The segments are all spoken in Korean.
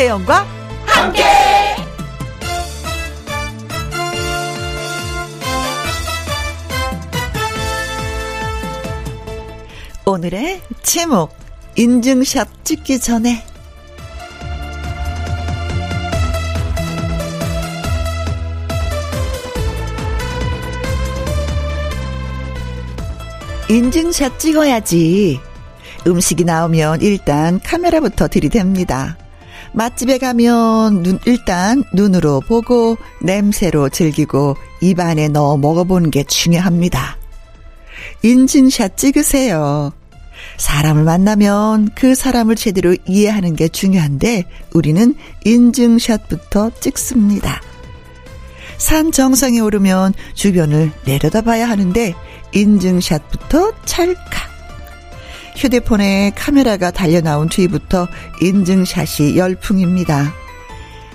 김혜영과 함께. 오늘의 제목 인증샷 찍기 전에 인증샷 찍어야지. 음식이 나오면 일단 카메라부터 들이댑니다. 맛집에 가면 눈, 일단 눈으로 보고 냄새로 즐기고 입안에 넣어 먹어보는 게 중요합니다. 인증샷 찍으세요. 사람을 만나면 그 사람을 제대로 이해하는 게 중요한데 우리는 인증샷부터 찍습니다. 산 정상에 오르면 주변을 내려다봐야 하는데 인증샷부터 찰칵. 휴대폰에 카메라가 달려 나온 뒤부터 인증샷이 열풍입니다.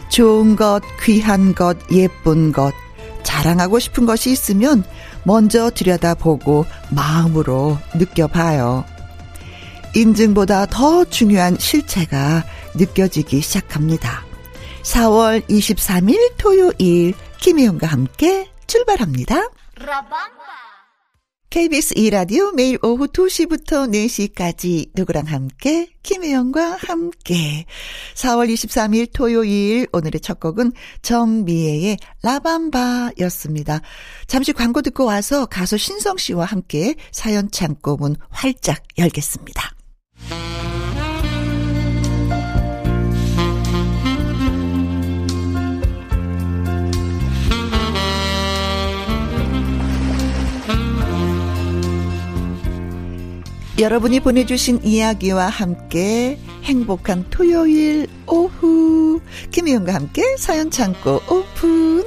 좋은 것, 귀한 것, 예쁜 것, 자랑하고 싶은 것이 있으면 먼저 들여다보고 마음으로 느껴봐요. 인증보다 더 중요한 실체가 느껴지기 시작합니다. 4월 23일 토요일 김혜영과 함께 출발합니다. KBS 2라디오 매일 오후 2시부터 4시까지 누구랑 함께 김혜영과 함께 4월 23일 토요일 오늘의 첫 곡은 정미애의 라밤바였습니다. 잠시 광고 듣고 와서 가수 신성 씨와 함께 사연 창고문 활짝 열겠습니다. 여러분이 보내주신 이야기와 함께 행복한 토요일 오후 김희영과 함께 사연 창고 오픈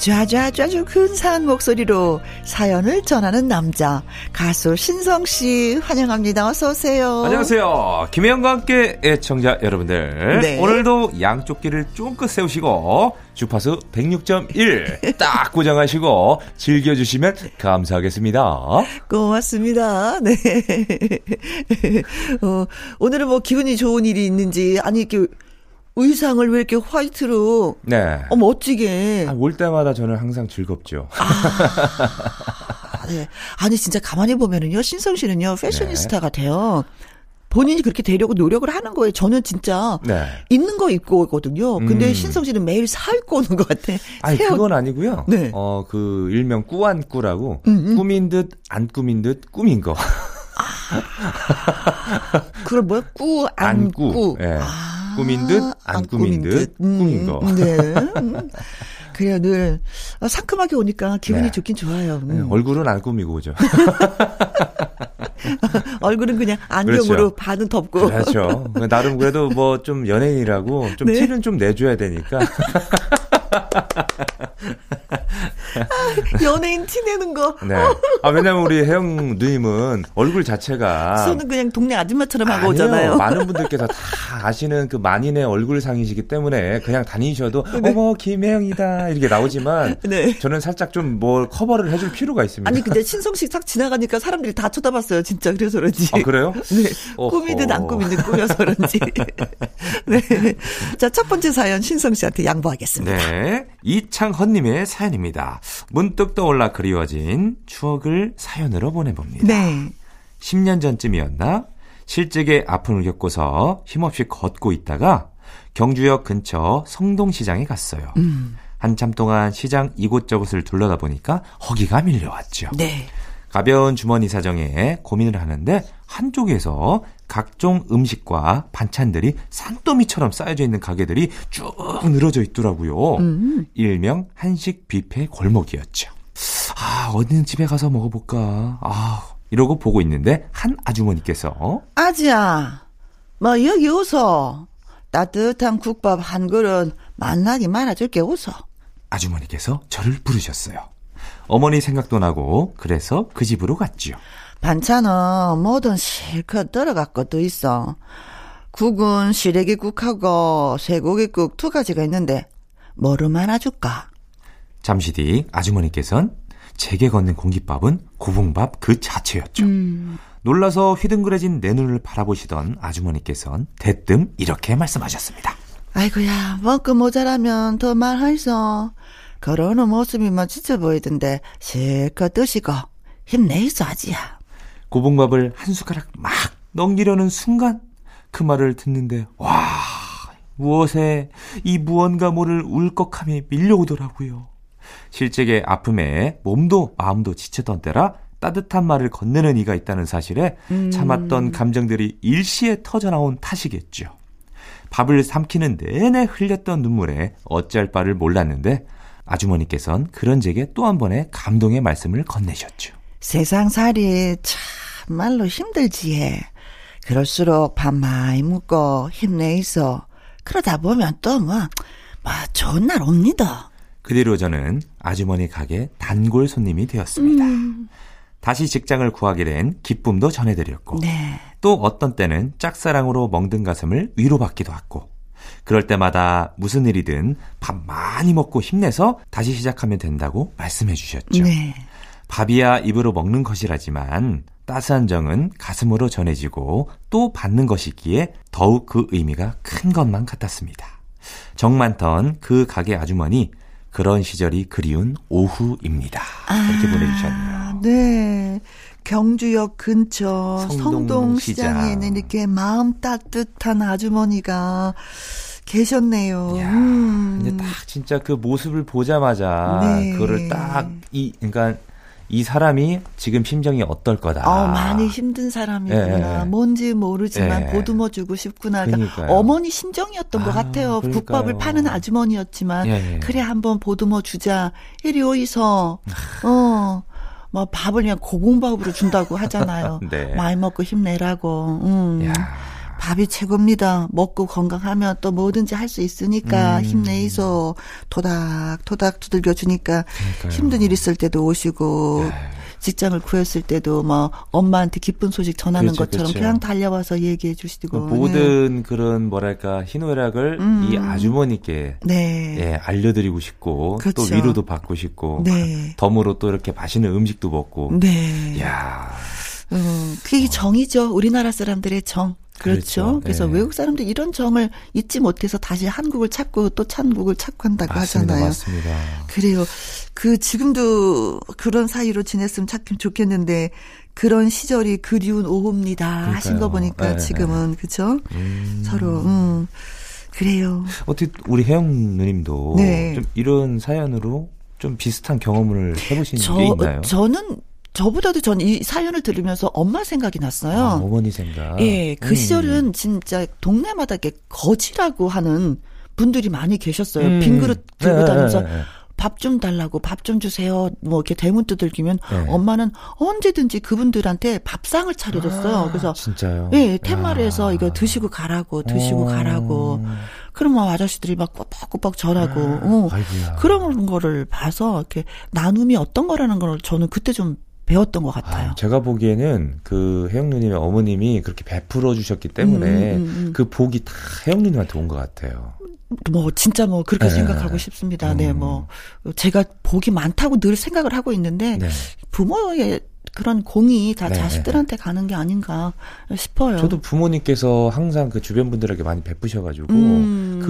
아주 아주 아주 아주 근사한 목소리로 사연을 전하는 남자 가수 신성 씨 환영합니다. 어서 오세요. 안녕하세요. 김혜영과 함께 애청자 여러분들. 네. 오늘도 양쪽 귀를 쫑긋 세우시고 주파수 106.1 딱 고정하시고 즐겨주시면 감사하겠습니다. 고맙습니다. 네. 어, 오늘은 뭐 기분이 좋은 일이 있는지 아니 이렇게 의상을 왜 이렇게 화이트로 네. 어 멋지게 아, 올 때마다 저는 항상 즐겁죠. 아, 네. 아니 진짜 가만히 보면은요 신성 씨는요 패셔니스타 네. 같아요. 본인이 그렇게 되려고 노력을 하는 거예요. 저는 진짜 네. 있는 거 입고 오거든요. 근데 음. 신성 씨는 매일 사 입고 오는 것 같아. 아니 새옷. 그건 아니고요. 네. 어그 일명 꾸안꾸라고 음, 음. 꾸민 듯 안 꾸민 듯 꾸민 거. 아, 그걸 뭐야? 꾸, 안, 꾸. 예. 아. 꾸민 듯, 안, 안 꾸민, 듯, 듯, 꾸민 거. 음, 네. 음. 그래요, 늘. 아, 상큼하게 오니까 기분이 네. 좋긴 좋아요. 네, 음. 네, 얼굴은 안 꾸미고 오죠. 얼굴은 그냥 안경으로 그렇죠. 반은 덮고. 그렇죠. 나름 그래도 뭐 좀 연예인이라고 좀 네. 티는 좀 내줘야 되니까. 아, 연예인 티내는 거. 네. 아, 왜냐면 우리 혜영 누님은 얼굴 자체가. 저는 그냥 동네 아줌마처럼 하고 아니요. 오잖아요. 많은 분들께서 다 아시는 그 만인의 얼굴상이시기 때문에 그냥 다니셔도 네. 어머, 김혜영이다. 이렇게 나오지만. 네. 저는 살짝 좀 뭘 커버를 해줄 필요가 있습니다. 아니, 근데 신성식 딱 지나가니까 사람들이 다 쳐다봤어요. 진짜. 그래서 그런지. 아, 그래요? 네. 꾸미듯 안 꾸미듯 꾸며서 그런지. 네. 자, 첫 번째 사연 신성 씨한테 양보하겠습니다. 네. 이창헌님의 사연입니다. 문득 떠올라 그리워진 추억을 사연으로 보내봅니다. 네. 10년 전쯤이었나? 실직의 아픔을 겪고서 힘없이 걷고 있다가 경주역 근처 성동시장에 갔어요. 음. 한참 동안 시장 이곳저곳을 둘러다 보니까 허기가 밀려왔죠. 네. 가벼운 주머니 사정에 고민을 하는데 한쪽에서 각종 음식과 반찬들이 산더미처럼 쌓여져 있는 가게들이 쭉 늘어져 있더라고요. 음. 일명 한식 뷔페 골목이었죠. 아, 어느 집에 가서 먹어볼까? 아, 이러고 보고 있는데 한 아주머니께서 아지야, 뭐 여기 오소. 따뜻한 국밥 한 그릇 만나게 말아줄게 오소. 아주머니께서 저를 부르셨어요. 어머니 생각도 나고 그래서 그 집으로 갔지요. 반찬은 뭐든 실컷 들어갈 것도 있어. 국은 시래기국하고 쇠고기국 두 가지가 있는데 뭐를 말아줄까? 잠시 뒤 아주머니께선 제게 건넨 공깃밥은 고봉밥 그 자체였죠. 음. 놀라서 휘둥그레진 내 눈을 바라보시던 아주머니께선 대뜸 이렇게 말씀하셨습니다. 아이고야, 먹고 모자라면 더 말하이소. 걸어오는 모습이 뭐 지쳐 보이던데 실컷 드시고 힘내이소 아지야. 고봉밥을 한 숟가락 막 넘기려는 순간 그 말을 듣는데 와 무엇에 이 무언가 모를 울컥함이 밀려오더라고요. 실제의 아픔에 몸도 마음도 지쳤던 때라 따뜻한 말을 건네는 이가 있다는 사실에 음. 참았던 감정들이 일시에 터져나온 탓이겠죠. 밥을 삼키는 내내 흘렸던 눈물에 어찌할 바를 몰랐는데 아주머니께선 그런 제게 또 한 번의 감동의 말씀을 건네셨죠. 세상 살이 참말로 힘들지에. 그럴수록 밥 많이 먹고 힘내 있어. 그러다 보면 또 뭐, 뭐 좋은 날 옵니다. 그 뒤로 저는 아주머니 가게 단골 손님이 되었습니다. 음. 다시 직장을 구하게 된 기쁨도 전해드렸고 네. 또 어떤 때는 짝사랑으로 멍든 가슴을 위로받기도 했고 그럴 때마다 무슨 일이든 밥 많이 먹고 힘내서 다시 시작하면 된다고 말씀해 주셨죠. 네. 밥이야 입으로 먹는 것이라지만 따스한 정은 가슴으로 전해지고 또 받는 것이기에 더욱 그 의미가 큰 것만 같았습니다. 정 많던 그 가게 아주머니 그런 시절이 그리운 오후입니다. 이렇게 아, 보내주셨네요. 네. 경주역 근처 성동시장에 성동 있는 이렇게 마음 따뜻한 아주머니가 계셨네요. 야, 음. 근데 딱 진짜 그 모습을 보자마자 네. 그거를 딱 이 그러니까 이 사람이 지금 심정이 어떨 거다. 어, 많이 힘든 사람이구나. 예. 뭔지 모르지만 예. 보듬어 주고 싶구나. 그러니까 어머니 심정이었던 아, 것 같아요. 그러니까요. 국밥을 파는 아주머니였지만 예. 그래 한번 보듬어 주자. 이리 오이서. 어. 뭐 밥을 그냥 고공밥으로 준다고 하잖아요. 네. 많이 먹고 힘내라고. 음. 야. 밥이 최고입니다. 먹고 건강하면 또 뭐든지 할 수 있으니까 음. 힘내서 토닥토닥 두들겨 주니까 힘든 일 있을 때도 오시고 네. 직장을 구했을 때도 뭐 엄마한테 기쁜 소식 전하는 그렇죠, 것처럼 그렇죠. 그냥 달려와서 얘기해 주시고 모든 네. 그런 뭐랄까 희노애락을 음. 이 아주머니께 네. 예, 알려드리고 싶고 그렇죠. 또 위로도 받고 싶고 네. 덤으로 또 이렇게 맛있는 음식도 먹고 네. 야. 음, 그게 정이죠. 우리나라 사람들의 정. 그렇죠. 그렇죠. 그래서 네. 외국 사람들 이런 정을 잊지 못해서 다시 한국을 찾고 또 한국을 찾고 한다고 맞습니다, 하잖아요. 맞습니다. 그래요. 그 지금도 그런 사이로 지냈으면 참 좋겠는데 그런 시절이 그리운 오후입니다. 그러니까요. 하신 거 보니까 네, 지금은 네. 그렇죠. 음. 서로 음. 그래요. 어떻게 우리 혜영 누님도 네. 좀 이런 사연으로 좀 비슷한 경험을 해보신 저, 게 있나요? 저는 저보다도 전 이 사연을 들으면서 엄마 생각이 났어요. 아, 어머니 생각. 예, 그 음. 시절은 진짜 동네마다 이렇게 거지라고 하는 분들이 많이 계셨어요. 음. 빈 그릇 들고 네, 다니면서 네, 네. 밥좀 달라고 밥 좀 주세요. 뭐 이렇게 대문 두들기면 네. 엄마는 언제든지 그분들한테 밥상을 차려줬어요. 아, 그래서 진짜요? 예, 텐마루에서 아. 이거 드시고 가라고 드시고 오. 가라고. 그러면 아저씨들이 막 꼬박꼬박 절하고 어. 그런 거를 봐서 이렇게 나눔이 어떤 거라는 걸 저는 그때 좀 배웠던 것 같아요. 아, 제가 보기에는 그 혜영 누님의 어머님이 그렇게 베풀어 주셨기 때문에 음, 음, 음. 그 복이 다 혜영 누님한테 온 것 같아요. 뭐 진짜 뭐 그렇게 네. 생각하고 싶습니다. 네, 음. 네, 뭐 제가 복이 많다고 늘 생각을 하고 있는데 네. 부모의 그런 공이 다 네. 자식들한테 가는 게 아닌가 싶어요. 저도 부모님께서 항상 그 주변 분들에게 많이 베푸셔가지고 음.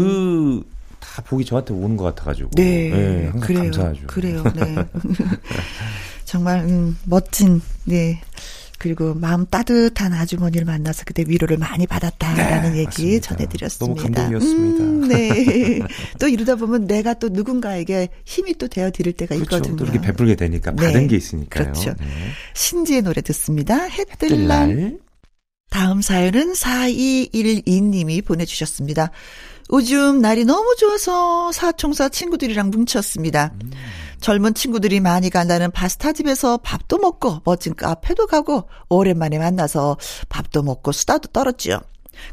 그다 복이 저한테 오는 것 같아가지고 네, 네 항상 그래요. 감사하죠. 그래요. 네. 정말 음, 멋진 네. 그리고 마음 따뜻한 아주머니를 만나서 그때 위로를 많이 받았다라는 네, 얘기 맞습니다. 전해드렸습니다. 너무 감동이었습니다. 음, 네. 또 이러다 보면 내가 또 누군가에게 힘이 또 되어 드릴 때가 그렇죠. 있거든요. 또 이렇게 베풀게 되니까 받은 네. 게 있으니까요. 그렇죠. 네. 신지의 노래 듣습니다. 해뜰날. 다음 사연은 4212님이 보내주셨습니다. 요즘 날이 너무 좋아서 사총사 친구들이랑 뭉쳤습니다. 음. 젊은 친구들이 많이 간다는 파스타 집에서 밥도 먹고 멋진 카페도 가고 오랜만에 만나서 밥도 먹고 수다도 떨었죠.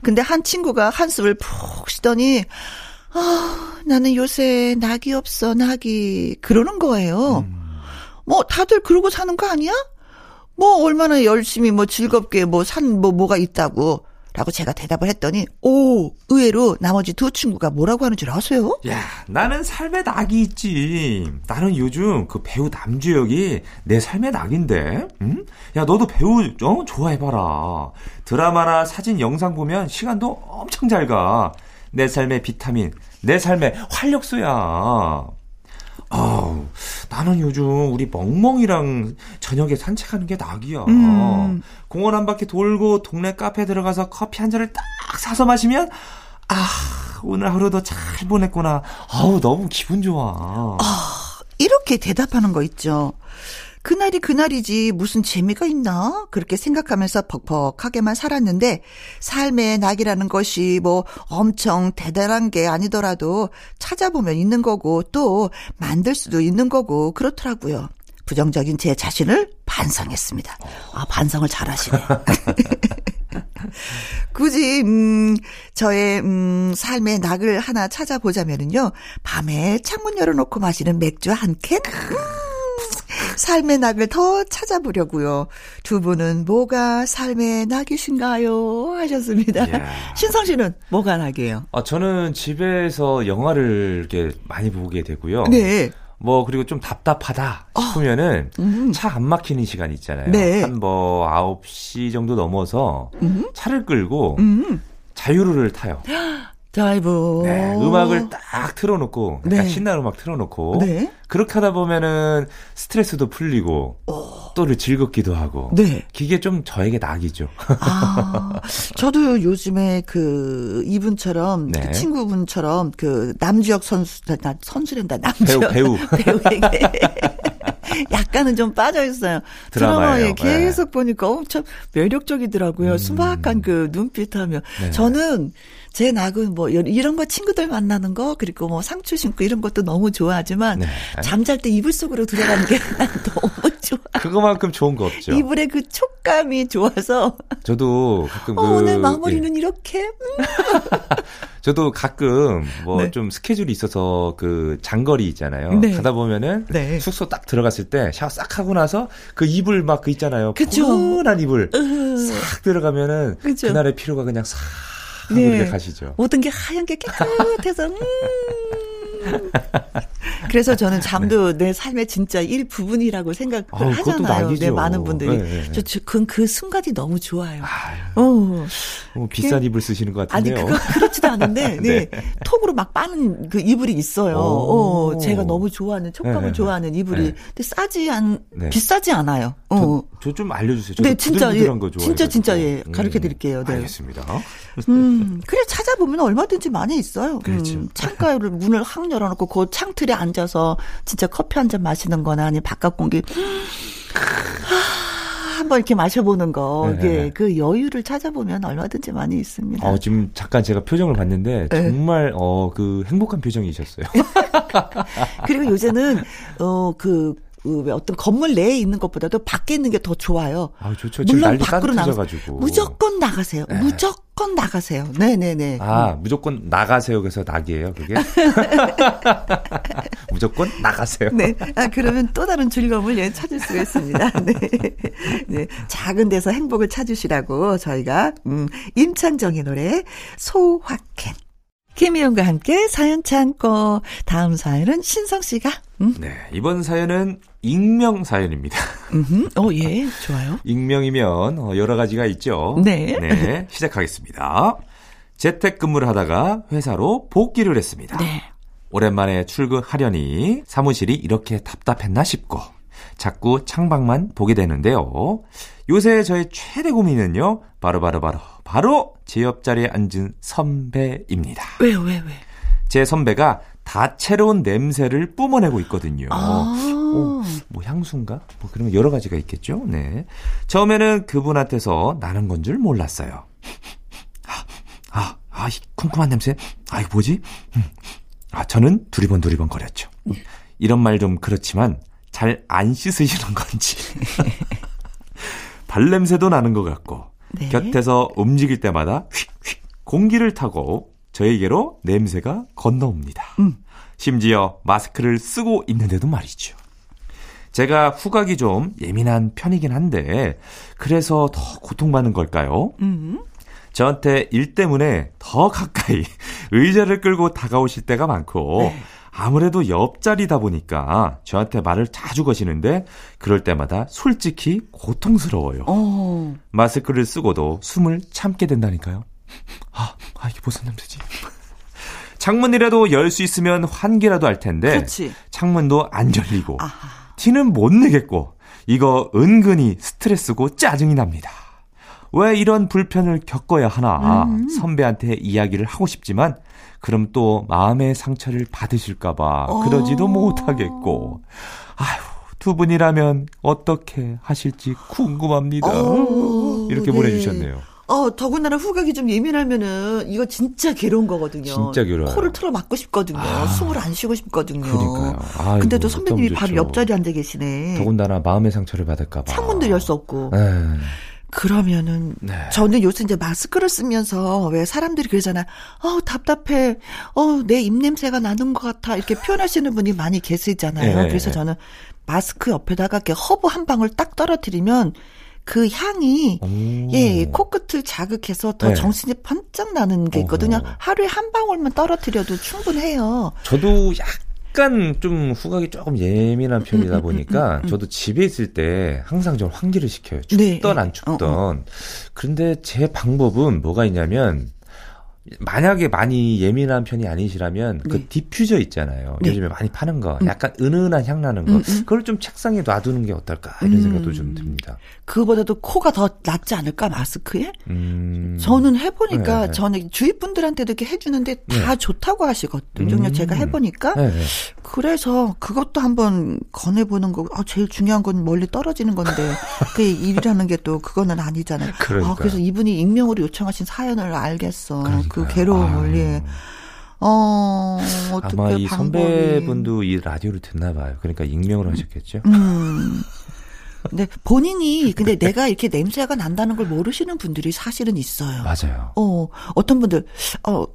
근데 한 친구가 한숨을 푹 쉬더니 아, 나는 요새 낙이 없어, 낙이. 그러는 거예요. 음. 뭐, 다들 그러고 사는 거 아니야? 뭐, 얼마나 열심히, 뭐, 즐겁게, 뭐, 산, 뭐, 뭐가 있다고. 라고 제가 대답을 했더니, 오, 의외로 나머지 두 친구가 뭐라고 하는 줄 아세요? 야, 나는 삶의 낙이 있지. 나는 요즘 그 배우 남주혁이 내 삶의 낙인데, 응? 야, 너도 배우, 어? 좋아해봐라. 드라마나 사진, 영상 보면 시간도 엄청 잘 가. 내 삶의 비타민, 내 삶의 활력소야. 아우, 나는 요즘 우리 멍멍이랑 저녁에 산책하는 게 낙이야. 음. 공원 한 바퀴 돌고 동네 카페 들어가서 커피 한 잔을 딱 사서 마시면 아, 오늘 하루도 잘 보냈구나. 아우, 너무 기분 좋아. 아, 이렇게 대답하는 거 있죠. 그날이 그날이지 무슨 재미가 있나? 그렇게 생각하면서 벅벅하게만 살았는데 삶의 낙이라는 것이 뭐 엄청 대단한 게 아니더라도 찾아보면 있는 거고 또 만들 수도 있는 거고 그렇더라고요. 부정적인 제 자신을 반성했습니다. 아, 반성을 잘 하시네. 굳이 음 저의 음 삶의 낙을 하나 찾아보자면은요. 밤에 창문 열어 놓고 마시는 맥주 한 캔. 삶의 낙을 더 찾아보려고요. 두 분은 뭐가 삶의 낙이신가요? 하셨습니다. 신성 씨는 뭐가 낙이에요? 아, 저는 집에서 영화를 이렇게 많이 보게 되고요. 네. 뭐 그리고 좀 답답하다 아, 싶으면은 어. 음. 차안 막히는 시간 있잖아요. 네. 한뭐 9시 정도 넘어서 음. 차를 끌고 음. 자유로를 타요. 드라이브. 네, 음악을 딱 틀어놓고, 약간 네. 신나는 음악 틀어놓고, 네. 그렇게 하다 보면은 스트레스도 풀리고, 오. 또 즐겁기도 하고, 네. 그게 좀 저에게 낙이죠. 아, 저도 요즘에 그 이분처럼, 네. 그 친구분처럼 그 남주혁 선수, 나 선수랜다, 남주혁. 배우, 배우. 배우에게. 약간은 좀 빠져 있어요. 드라마에 계속 네. 보니까 엄청 매력적이더라고요. 음. 수박한 그 눈빛하며. 네. 저는 제 낙은 뭐 이런 거 친구들 만나는 거 그리고 뭐 상추 신고 이런 것도 너무 좋아하지만 네. 잠잘 때 이불 속으로 들어가는 게 너무 좋아. 그거만큼 좋은 거 없죠. 이불의 그 촉감이 좋아서. 저도 가끔 어, 그 오늘 마무리는 예. 이렇게. 음. 저도 가끔 뭐좀 네. 스케줄이 있어서 그 장거리 있잖아요. 네. 가다 보면은 네. 숙소 딱 들어갔을 때 샤워 싹 하고 나서 그 이불 막 그 있잖아요. 그쵸. 포근한 이불 싹 들어가면은 그쵸. 그날의 피로가 그냥 싹 네. 가시죠. 모든 게 하얀 게 깨끗해서 음. 그래서 저는 잠도 네. 내 삶의 진짜 일부분이라고 생각을 아, 하잖아요. 네, 많은 분들이. 네, 네. 저, 저, 그, 그 순간이 너무 좋아요. 아유, 어. 어. 비싼 그, 이불 쓰시는 것 같은데요. 아니, 그거 그렇지도 않은데, 네. 네. 톡으로 막 빠는 그 이불이 있어요. 어, 제가 너무 좋아하는, 촉감을 네, 네, 좋아하는 이불이. 근데 싸지 않, 비싸지 않아요. 어. 저좀 알려주세요. 네, 진짜, 예, 진짜, 진짜, 예, 가르쳐 드릴게요. 네. 알겠습니다. 음, 그래, 찾아보면 얼마든지 많이 있어요. 그렇죠. 음, 창가를 문을 확 열어놓고 그 창틀에 앉아서 진짜 커피 한 잔 마시는 거나 아니 바깥 공기 한번 이렇게 마셔보는 거, 네, 네. 그 여유를 찾아보면 얼마든지 많이 있습니다. 어, 지금 잠깐 제가 표정을 봤는데 네. 정말 어, 그 행복한 표정이셨어요. 그리고 요새는 어, 그, 그 어떤 건물 내에 있는 것보다도 밖에 있는 게 더 좋아요. 아, 좋죠. 물론 밖으로 나가지고 무조건 나가세요. 네. 무조건 나가세요. 네 네 네. 아 무조건 나가세요. 그래서 낙이에요. 그게 무조건 나가세요. 네. 아 그러면 또 다른 즐거움을 예, 찾을 수가 있습니다. 네. 네. 작은 데서 행복을 찾으시라고 저희가 음 임창정의 노래 소확행. 김희영과 함께 사연 참고 다음 사연은 신성 씨가. 음. 네, 이번 사연은 익명 사연입니다. 음, 어, 예, 좋아요. 익명이면 어, 여러 가지가 있죠. 네. 네, 시작하겠습니다. 재택근무를 하다가 회사로 복귀를 했습니다. 네. 오랜만에 출근하려니 사무실이 이렇게 답답했나 싶고 자꾸 창밖만 보게 되는데요. 요새 저의 최대 고민은요. 바로 바로 바로 바로 제 옆자리에 앉은 선배입니다. 왜요? 왜 왜? 제 선배가 다채로운 냄새를 뿜어내고 있거든요. 아~ 오, 뭐 향수인가? 뭐 그런 여러 가지가 있겠죠. 네. 처음에는 그분한테서 나는 건 줄 몰랐어요. 아, 아, 아, 이 쿰쿰한 냄새. 아, 이거 뭐지? 음. 아, 저는 두리번 두리번 거렸죠. 이런 말 좀 그렇지만 잘 안 씻으시는 건지. 발냄새도 나는 것 같고 네. 곁에서 움직일 때마다 휙휙 공기를 타고 저에게로 냄새가 건너옵니다. 음. 심지어 마스크를 쓰고 있는데도 말이죠. 제가 후각이 좀 예민한 편이긴 한데 그래서 더 고통받는 걸까요? 음. 저한테 일 때문에 더 가까이 의자를 끌고 다가오실 때가 많고 네. 아무래도 옆자리다 보니까 저한테 말을 자주 거시는데 그럴 때마다 솔직히 고통스러워요. 어. 마스크를 쓰고도 숨을 참게 된다니까요. 아, 아 이게 무슨 냄새지? 창문이라도 열 수 있으면 환기라도 할 텐데 그렇지. 창문도 안 열리고 아하. 티는 못 내겠고 이거 은근히 스트레스고 짜증이 납니다. 왜 이런 불편을 겪어야 하나 음. 선배한테 이야기를 하고 싶지만 그럼 또 마음의 상처를 받으실까봐 어. 그러지도 못하겠고 아휴 두 분이라면 어떻게 하실지 궁금합니다. 어, 이렇게 네. 보내주셨네요. 어, 더군다나 후각이 좀 예민하면은 이거 진짜 괴로운 거거든요. 진짜 괴로워요. 코를 틀어 막고 싶거든요. 아, 숨을 안 쉬고 싶거든요. 그러니까요. 아이고, 근데도 선배님이 바로 옆자리에 앉아 계시네. 더군다나 마음의 상처를 받을까 봐. 창문도 열 수 없고. 네. 그러면은 네. 저는 요새 이제 마스크를 쓰면서 왜 사람들이 그러잖아. 어 답답해. 어 내 입냄새가 나는 것 같아. 이렇게 표현하시는 분이 많이 계시잖아요. 네. 그래서 저는 마스크 옆에다가 이렇게 허브 한 방울 딱 떨어뜨리면 그 향이 오. 예 코끝을 자극해서 더 네. 정신이 번쩍 나는 게 있거든요. 어허. 하루에 한 방울만 떨어뜨려도 충분해요. 저도 약간 좀 후각이 조금 예민한 편이다 보니까 저도 집에 있을 때 항상 좀 환기를 시켜요. 춥던 네. 안 춥던. 어, 어. 그런데 제 방법은 뭐가 있냐면 만약에 많이 예민한 편이 아니시라면 그 네. 그 디퓨저 있잖아요. 네. 요즘에 많이 파는 거. 음. 약간 은은한 향 나는 거. 음, 음. 그걸 좀 책상에 놔두는 게 어떨까 이런 음. 생각도 좀 듭니다. 그거보다도 코가 더 낫지 않을까 마스크에? 음. 저는 해보니까 네. 네. 저는 주위 분들한테도 이렇게 해주는데 다 네. 좋다고 하시거든요. 제가 해보니까 네, 그래서 그것도 한번 권해보는 거. 아, 제일 중요한 건 멀리 떨어지는 건데 그 일이라는 게 또 그거는 아니잖아요. 아, 그래서 이분이 익명으로 요청하신 사연을 알겠어. 그러니까. 그 괴로움을 예. 어, 아마 이 방법이... 선배분도 이 라디오를 듣나 봐요. 그러니까 익명으로 하셨겠죠. 음. 근데 본인이 근데 내가 이렇게 냄새가 난다는 걸 모르시는 분들이 사실은 있어요. 맞아요. 어, 어떤 분들 어,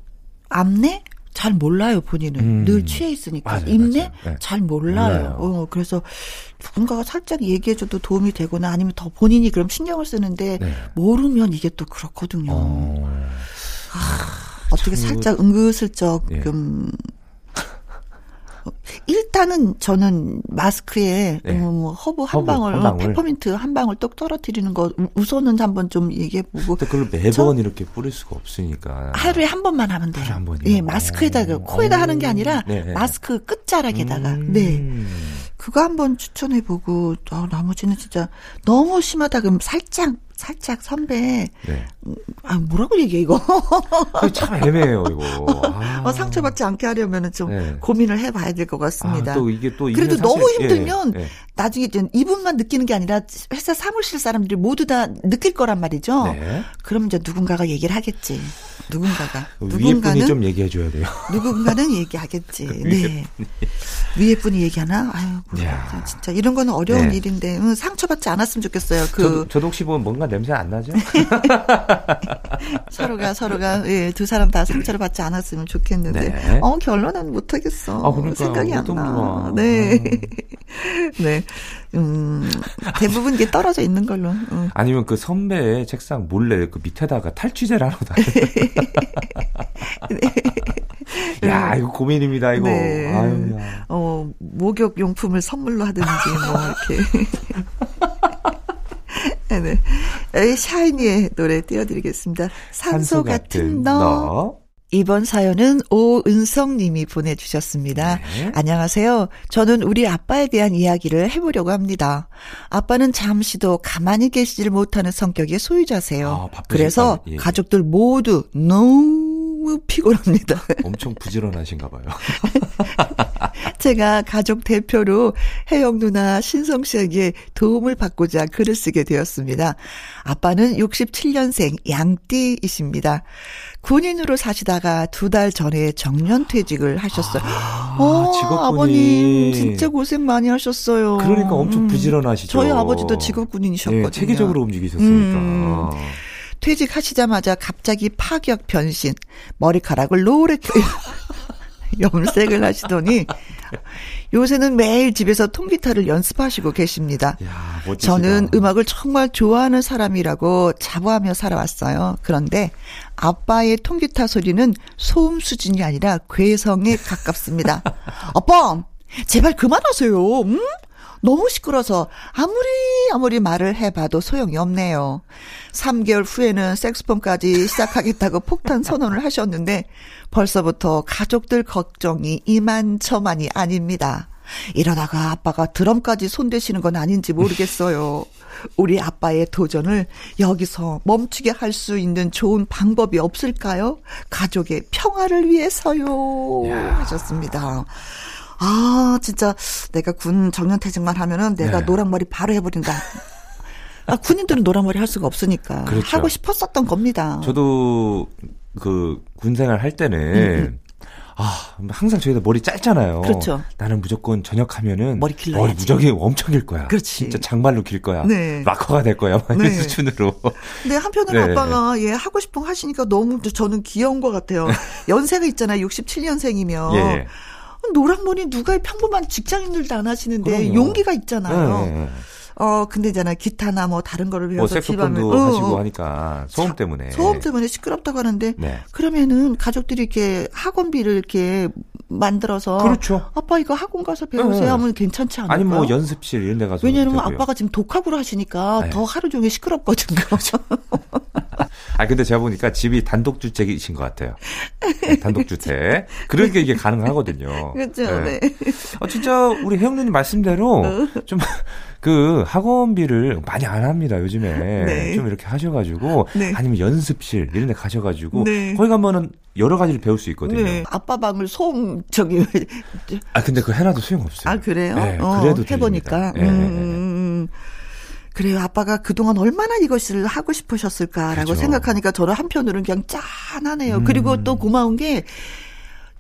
암내 잘 몰라요 본인은 음. 늘 취해 있으니까 맞아요, 입내 네. 잘 몰라요. 몰라요. 어 그래서 누군가가 살짝 얘기해줘도 도움이 되거나 아니면 더 본인이 그럼 신경을 쓰는데 네. 모르면 이게 또 그렇거든요. 어. 아, 어떻게 살짝 은근슬쩍 예. 좀 일단은 저는 마스크에 네. 음, 허브 한 허브, 방울, 한 방울, 페퍼민트 한 방울 똑 떨어뜨리는 거 우선은 한번 좀 얘기해보고. 그걸 매번 이렇게 뿌릴 수가 없으니까. 하루에 한 번만 하면 돼요. 한 번이요? 예, 마스크에다가 코에다 하는 게 아니라 네, 네. 마스크 끝자락에다가. 음. 네. 그거 한번 추천해보고 어, 나머지는 진짜 너무 심하다 그럼 살짝 살짝 선배 네. 아 뭐라고 얘기해 이거 참 애매해요 이거 아. 어, 상처받지 않게 하려면 은 좀 네. 고민을 해봐야 될 것 같습니다. 아, 또 이게 또 그래도 너무 힘들면 예, 예. 나중에 이분만 느끼는 게 아니라 회사 사무실 사람들이 모두 다 느낄 거란 말이죠. 네. 그럼 이제 누군가가 얘기를 하겠지. 누군가가 위에 분이 좀 얘기해 줘야 돼요. 누군가는 얘기하겠지. 네. 위에 분이 얘기하나? 아유, 진짜 이런 거는 어려운 네. 일인데 응, 상처받지 않았으면 좋겠어요. 그 저도, 저도 혹시 뭐 뭔가 냄새 안 나죠? 서로가 서로가 예, 두 사람 다 상처를 받지 않았으면 좋겠는데 네. 어 결론은 못 하겠어. 아, 그러니까, 생각이 안 나. 네. 음. 네. 음, 대부분 이게 떨어져 있는 걸로. 음. 아니면 그 선배의 책상 몰래 그 밑에다가 탈취제를 하러 다녀. 네. 야, 이거 고민입니다, 이거. 네. 아유, 야. 어, 목욕 용품을 선물로 하든지, 뭐, 이렇게. 네. 네. 샤이니의 노래 띄워드리겠습니다. 산소, 산소 같은, 같은 너. 너. 이번 사연은 오은성 님이 보내주셨습니다. 네. 안녕하세요. 저는 우리 아빠에 대한 이야기를 해보려고 합니다. 아빠는 잠시도 가만히 계시질 못하는 성격의 소유자세요. 아, 그래서 예, 예. 가족들 모두 너무 피곤합니다. 엄청 부지런하신가 봐요. 제가 가족 대표로 혜영 누나 신성 씨에게 도움을 받고자 글을 쓰게 되었습니다. 아빠는 67년생 양띠이십니다. 군인으로 사시다가 두 달 전에 정년 퇴직을 하셨어요. 아, 어, 직업군인. 아버님 진짜 고생 많이 하셨어요. 그러니까 엄청 음. 부지런하시죠. 저희 아버지도 직업 군인이셨거든요. 네, 체계적으로 움직이셨으니까. 음. 퇴직하시자마자 갑자기 파격 변신, 머리카락을 노랗게 염색을 하시더니 요새는 매일 집에서 통기타를 연습하시고 계십니다. 야, 저는 음악을 정말 좋아하는 사람이라고 자부하며 살아왔어요. 그런데 아빠의 통기타 소리는 소음 수준이 아니라 괴성에 가깝습니다. 아빠, 제발 그만하세요. 음? 너무 시끄러서 아무리 아무리 말을 해봐도 소용이 없네요. 3개월 후에는 색스폰까지 시작하겠다고 폭탄 선언을 하셨는데 벌써부터 가족들 걱정이 이만저만이 아닙니다. 이러다가 아빠가 드럼까지 손대시는 건 아닌지 모르겠어요. 우리 아빠의 도전을 여기서 멈추게 할 수 있는 좋은 방법이 없을까요? 가족의 평화를 위해서요. 야. 하셨습니다. 아, 진짜 내가 군 정년퇴직만 하면은 내가 네. 노랑머리 바로 해버린다. 아, 군인들은 노랑머리 할 수가 없으니까. 그렇죠. 하고 싶었었던 겁니다. 저도 그 군생활 할 때는 음, 음. 아, 항상 저희들 머리 짧잖아요. 그렇죠. 나는 무조건 저녁하면은 머리 길러 머리 무적이 엄청 길 거야. 그렇지. 진짜 장발로 길 거야. 네. 락커가 될 거야. 네. 이런 수준으로. 근데 한편으로 네. 아빠가 예 하고 싶은 거 하시니까 너무 저는 귀여운 것 같아요. 연세가 있잖아요. 67년생이면. 예. 노랑머리 누가 평범한 직장인들도 안 하시는데 그럼요. 용기가 있잖아요. 네. 네, 네. 어 근데 있잖아요 기타나 뭐 다른 거를 뭐 배워서 뭐 집안을 어, 하시고 어. 하니까 소음 때문에 소음 때문에 시끄럽다고 하는데 네. 그러면은 가족들이 이렇게 학원비를 이렇게 만들어서 그렇죠. 아빠 이거 학원 가서 배우세요 네. 하면 괜찮지 않을까요? 아니 뭐 연습실 이런 데 가서 왜냐면 아빠가 지금 독학으로 하시니까 네. 더 하루 종일 시끄럽거든요. 아 근데 제가 보니까 집이 단독 주택이신 것 같아요. 네, 단독 주택. 그러니까 이게 가능하거든요. 그렇죠. 네. 네. 아, 진짜 우리 혜영님 말씀대로 어. 좀그 학원비를 많이 안 합니다 요즘에 네. 좀 이렇게 하셔가지고 네. 아니면 연습실 이런 데 가셔가지고 네. 거기 가면은 여러 가지를 배울 수 있거든요. 네. 아빠 방을 소음 저기 아 근데 그 해놔도 소용 없어요. 아 그래요? 네, 어, 그래도 해보니까. 네. 음. 그래요. 아빠가 그동안 얼마나 이것을 하고 싶으셨을까라고 그렇죠. 생각하니까 저는 한편으로는 그냥 짠하네요. 음. 그리고 또 고마운 게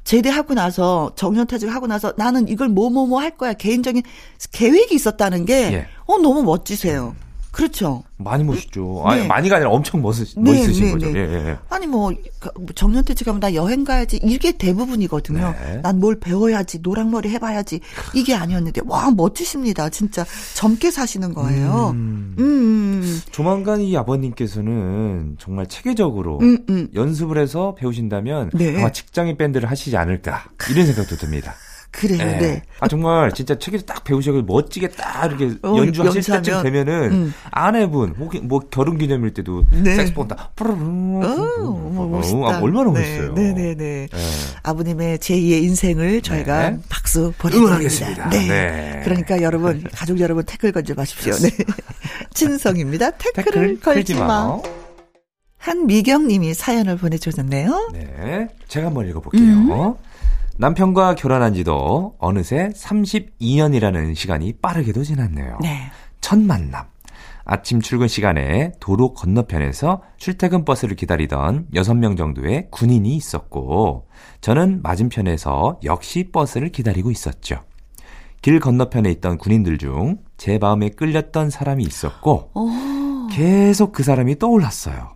제대하고 나서 정년퇴직하고 나서 나는 이걸 뭐뭐뭐 뭐 할 거야 개인적인 계획이 있었다는 게 예. 어 너무 멋지세요. 그렇죠. 많이 멋있죠. 네. 아니, 많이가 아니라 엄청 멋있, 네, 멋있으신 네, 거죠. 네. 예, 예. 아니, 뭐, 그, 뭐, 정년퇴직 하면 나 여행 가야지. 이게 대부분이거든요. 네. 난뭘 배워야지. 노랑머리 해봐야지. 이게 아니었는데, 와, 멋지십니다. 진짜 젊게 사시는 거예요. 음. 음. 조만간 이 아버님께서는 정말 체계적으로 음, 음. 연습을 해서 배우신다면 네. 아마 직장인 밴드를 하시지 않을까. 이런 생각도 듭니다. 그래요, 네. 네. 아, 정말 진짜 책에서 딱 배우셔서 멋지게 딱 이렇게 어, 연주하실 연주하면, 때쯤 되면은 음. 아내분, 혹은 뭐 결혼 기념일 때도 네. 색스폰 딱, 멋있다. 아, 얼마나 멋있어요. 네네네. 네, 네. 아버님의 제2의 인생을 저희가 네. 박수 보내드립니다. 네. 네. 그러니까 여러분, 가족 여러분 태클 건져 마십시오. 네. 친성입니다. 태클을 걸지 마. 한미경 님이 사연을 보내주셨네요. 네. 제가 한번 읽어볼게요. 음. 남편과 결혼한 지도 어느새 32년이라는 시간이 빠르게도 지났네요. 네. 첫 만남. 아침 출근 시간에 도로 건너편에서 출퇴근 버스를 기다리던 6명 정도의 군인이 있었고, 저는 맞은편에서 역시 버스를 기다리고 있었죠. 길 건너편에 있던 군인들 중 제 마음에 끌렸던 사람이 있었고, 오. 계속 그 사람이 떠올랐어요.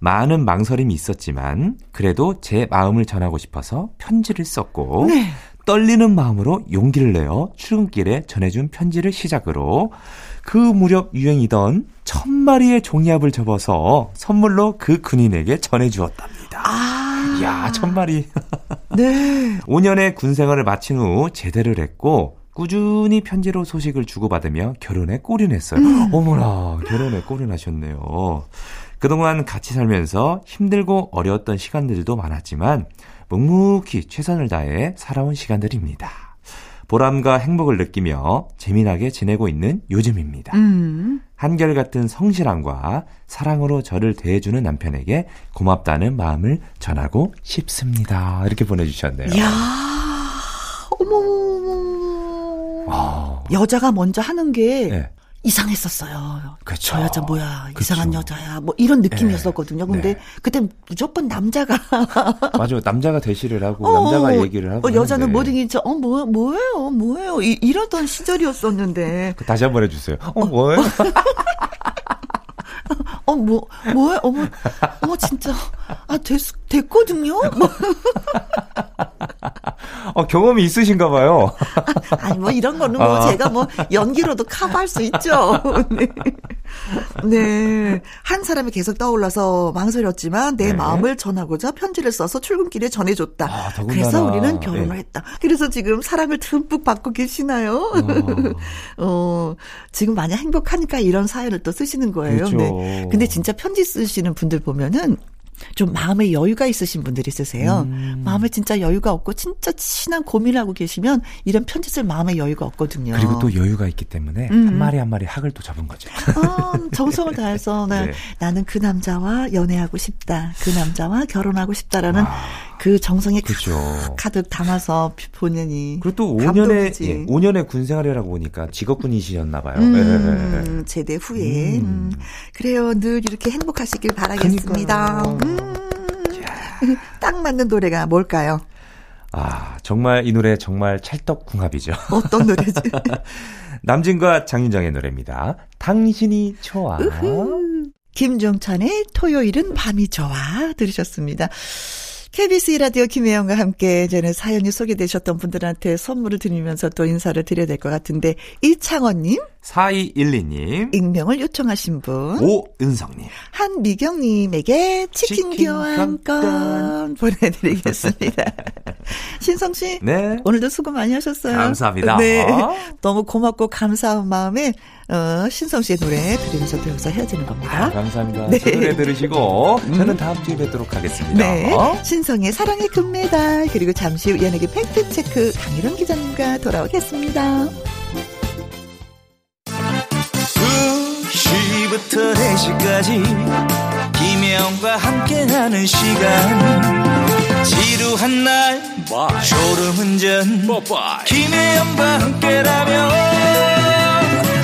많은 망설임이 있었지만 그래도 제 마음을 전하고 싶어서 편지를 썼고 네. 떨리는 마음으로 용기를 내어 출근길에 전해준 편지를 시작으로 그 무렵 유행이던 천 마리의 종이압을 접어서 선물로 그 군인에게 전해주었답니다. 아. 야, 천 마리. 네. 5년의 군 생활을 마친 후 제대를 했고 꾸준히 편지로 소식을 주고받으며 결혼에 꼬리냈어요. 음. 어머나, 결혼에 꼬리나셨네요. 그동안 같이 살면서 힘들고 어려웠던 시간들도 많았지만 묵묵히 최선을 다해 살아온 시간들입니다. 보람과 행복을 느끼며 재미나게 지내고 있는 요즘입니다. 음. 한결같은 성실함과 사랑으로 저를 대해주는 남편에게 고맙다는 마음을 전하고 싶습니다. 이렇게 보내주셨네요. 이야, 어머. 아. 여자가 먼저 하는 게 네. 이상했었어요. 그쵸. 저 여자 뭐야 그쵸. 이상한 여자야 뭐 이런 느낌이었었거든요. 네. 근데 네. 그때 무조건 남자가 맞아요. 남자가 대시를 하고 어, 남자가 얘기를 하고 어, 여자는 뭐든지 어뭐 뭐예요 뭐예요 이, 이러던 시절이었었는데 그 다시 한 번 해주세요. 어, 어. 뭐예요? 어, 뭐, 뭐야? 어머, 어머, 진짜. 아, 됐, 됐거든요? 어, 경험이 있으신가 봐요. 아, 니 뭐 이런 거는 뭐 아. 제가 뭐 연기로도 커버할 수 있죠. 네. 네. 한 사람이 계속 떠올라서 망설였지만 내 네. 마음을 전하고자 편지를 써서 출근길에 전해줬다. 아, 그래서 우리는 결혼을 네. 했다. 그래서 지금 사랑을 듬뿍 받고 계시나요? 어. 어, 지금 많이 행복하니까 이런 사연을 또 쓰시는 거예요. 그렇죠. 네. 근데 진짜 편지 쓰시는 분들 보면은 좀 마음에 여유가 있으신 분들이 있으세요. 음. 마음에 진짜 여유가 없고 진짜 친한 고민을 하고 계시면 이런 편지 쓸 마음에 여유가 없거든요. 그리고 또 여유가 있기 때문에 음. 한 마리 한 마리 학을 또 잡은 거죠. 아, 정성을 다해서 네. 나는 그 남자와 연애하고 싶다. 그 남자와 결혼하고 싶다라는 와. 그 정성이 그렇죠. 가득 담아서 본인이 그리고 또 5년의 예, 5년의 군 생활이라고 보니까 직업군이시셨나 봐요. 음, 네. 제대 후에 음. 음. 그래요. 늘 이렇게 행복하시길 바라겠습니다. 음. 딱 맞는 노래가 뭘까요? 아 정말 이 노래 정말 찰떡궁합이죠. 어떤 노래지? 남진과 장윤정의 노래입니다. 당신이 좋아. 김종찬의 토요일은 밤이 좋아 들으셨습니다. KBS 이라디오 김혜영과 함께 전에 사연이 소개되셨던 분들한테 선물을 드리면서 또 인사를 드려야 될 것 같은데 이창원님 4212님 익명을 요청하신 분 오은성님 한미경님에게 치킨, 치킨 교환권 보내드리겠습니다. 신성 씨 네. 오늘도 수고 많이 하셨어요. 감사합니다. 네. 너무 고맙고 감사한 마음에 어, 신성 씨의 노래 들으면서 또 여기서 헤어지는 겁니다. 아, 감사합니다. 네. 노래 들으시고 음. 저는 다음 주에 뵙도록 하겠습니다. 네. 신성의 사랑의 금메달 그리고 잠시 후 연예계 팩트체크 강일원 기자님과 돌아오겠습니다. 2시부터 4시까지 김혜영과 함께하는 시간 지루한 날 Bye. 졸음운전 Bye. 김혜영과 함께라면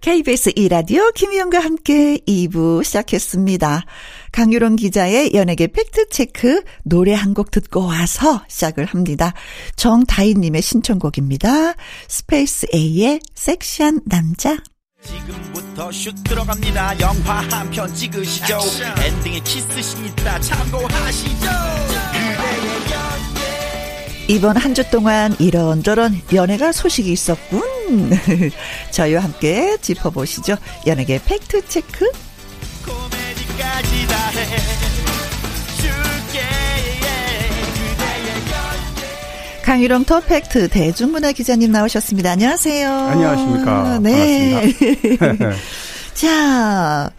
KBS 2라디오 김희영과 함께 2부 시작했습니다. 강유론 기자의 연예계 팩트체크 노래 한 곡 듣고 와서 시작을 합니다. 정다희님의 신청곡입니다. 스페이스 A의 섹시한 남자. 지금부터 슛 들어갑니다. 영화 한 편 찍으시죠. 액션. 엔딩에 키스신 있다 참고하시죠. 이번 한 주 동안 이런저런 연예가 소식이 있었군. 저희와 함께 짚어보시죠. 연예계 팩트체크 강유령 터펙트 대중문화 기자님 나오셨습니다. 안녕하세요. 안녕하십니까. 네. 자,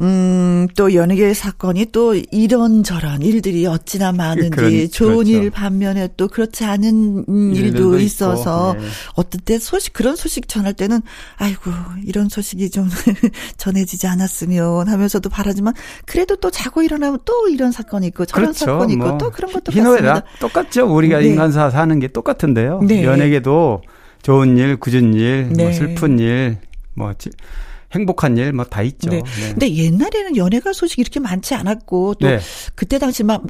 음, 또 연예계 사건이 또 이런저런 일들이 어찌나 많은지 그런, 좋은 그렇죠. 일 반면에 또 그렇지 않은 일도 있어서 네. 어떤 때 소식 그런 소식 전할 때는 아이고 이런 소식이 좀 전해지지 않았으면 하면서도 바라지만 그래도 또 자고 일어나면 또 이런 사건이 있고 저런 그렇죠. 사건이 있고 뭐, 또 그런 것도 희노애락 똑같죠. 우리가 네. 인간사 사는 게 똑같은데요. 네. 연예계도 좋은 일, 굳은 일, 뭐 네. 슬픈 일, 뭐 행복한 일 뭐 다 있죠. 네. 네. 근데 옛날에는 연예가 소식이 이렇게 많지 않았고 또 네. 그때 당시 막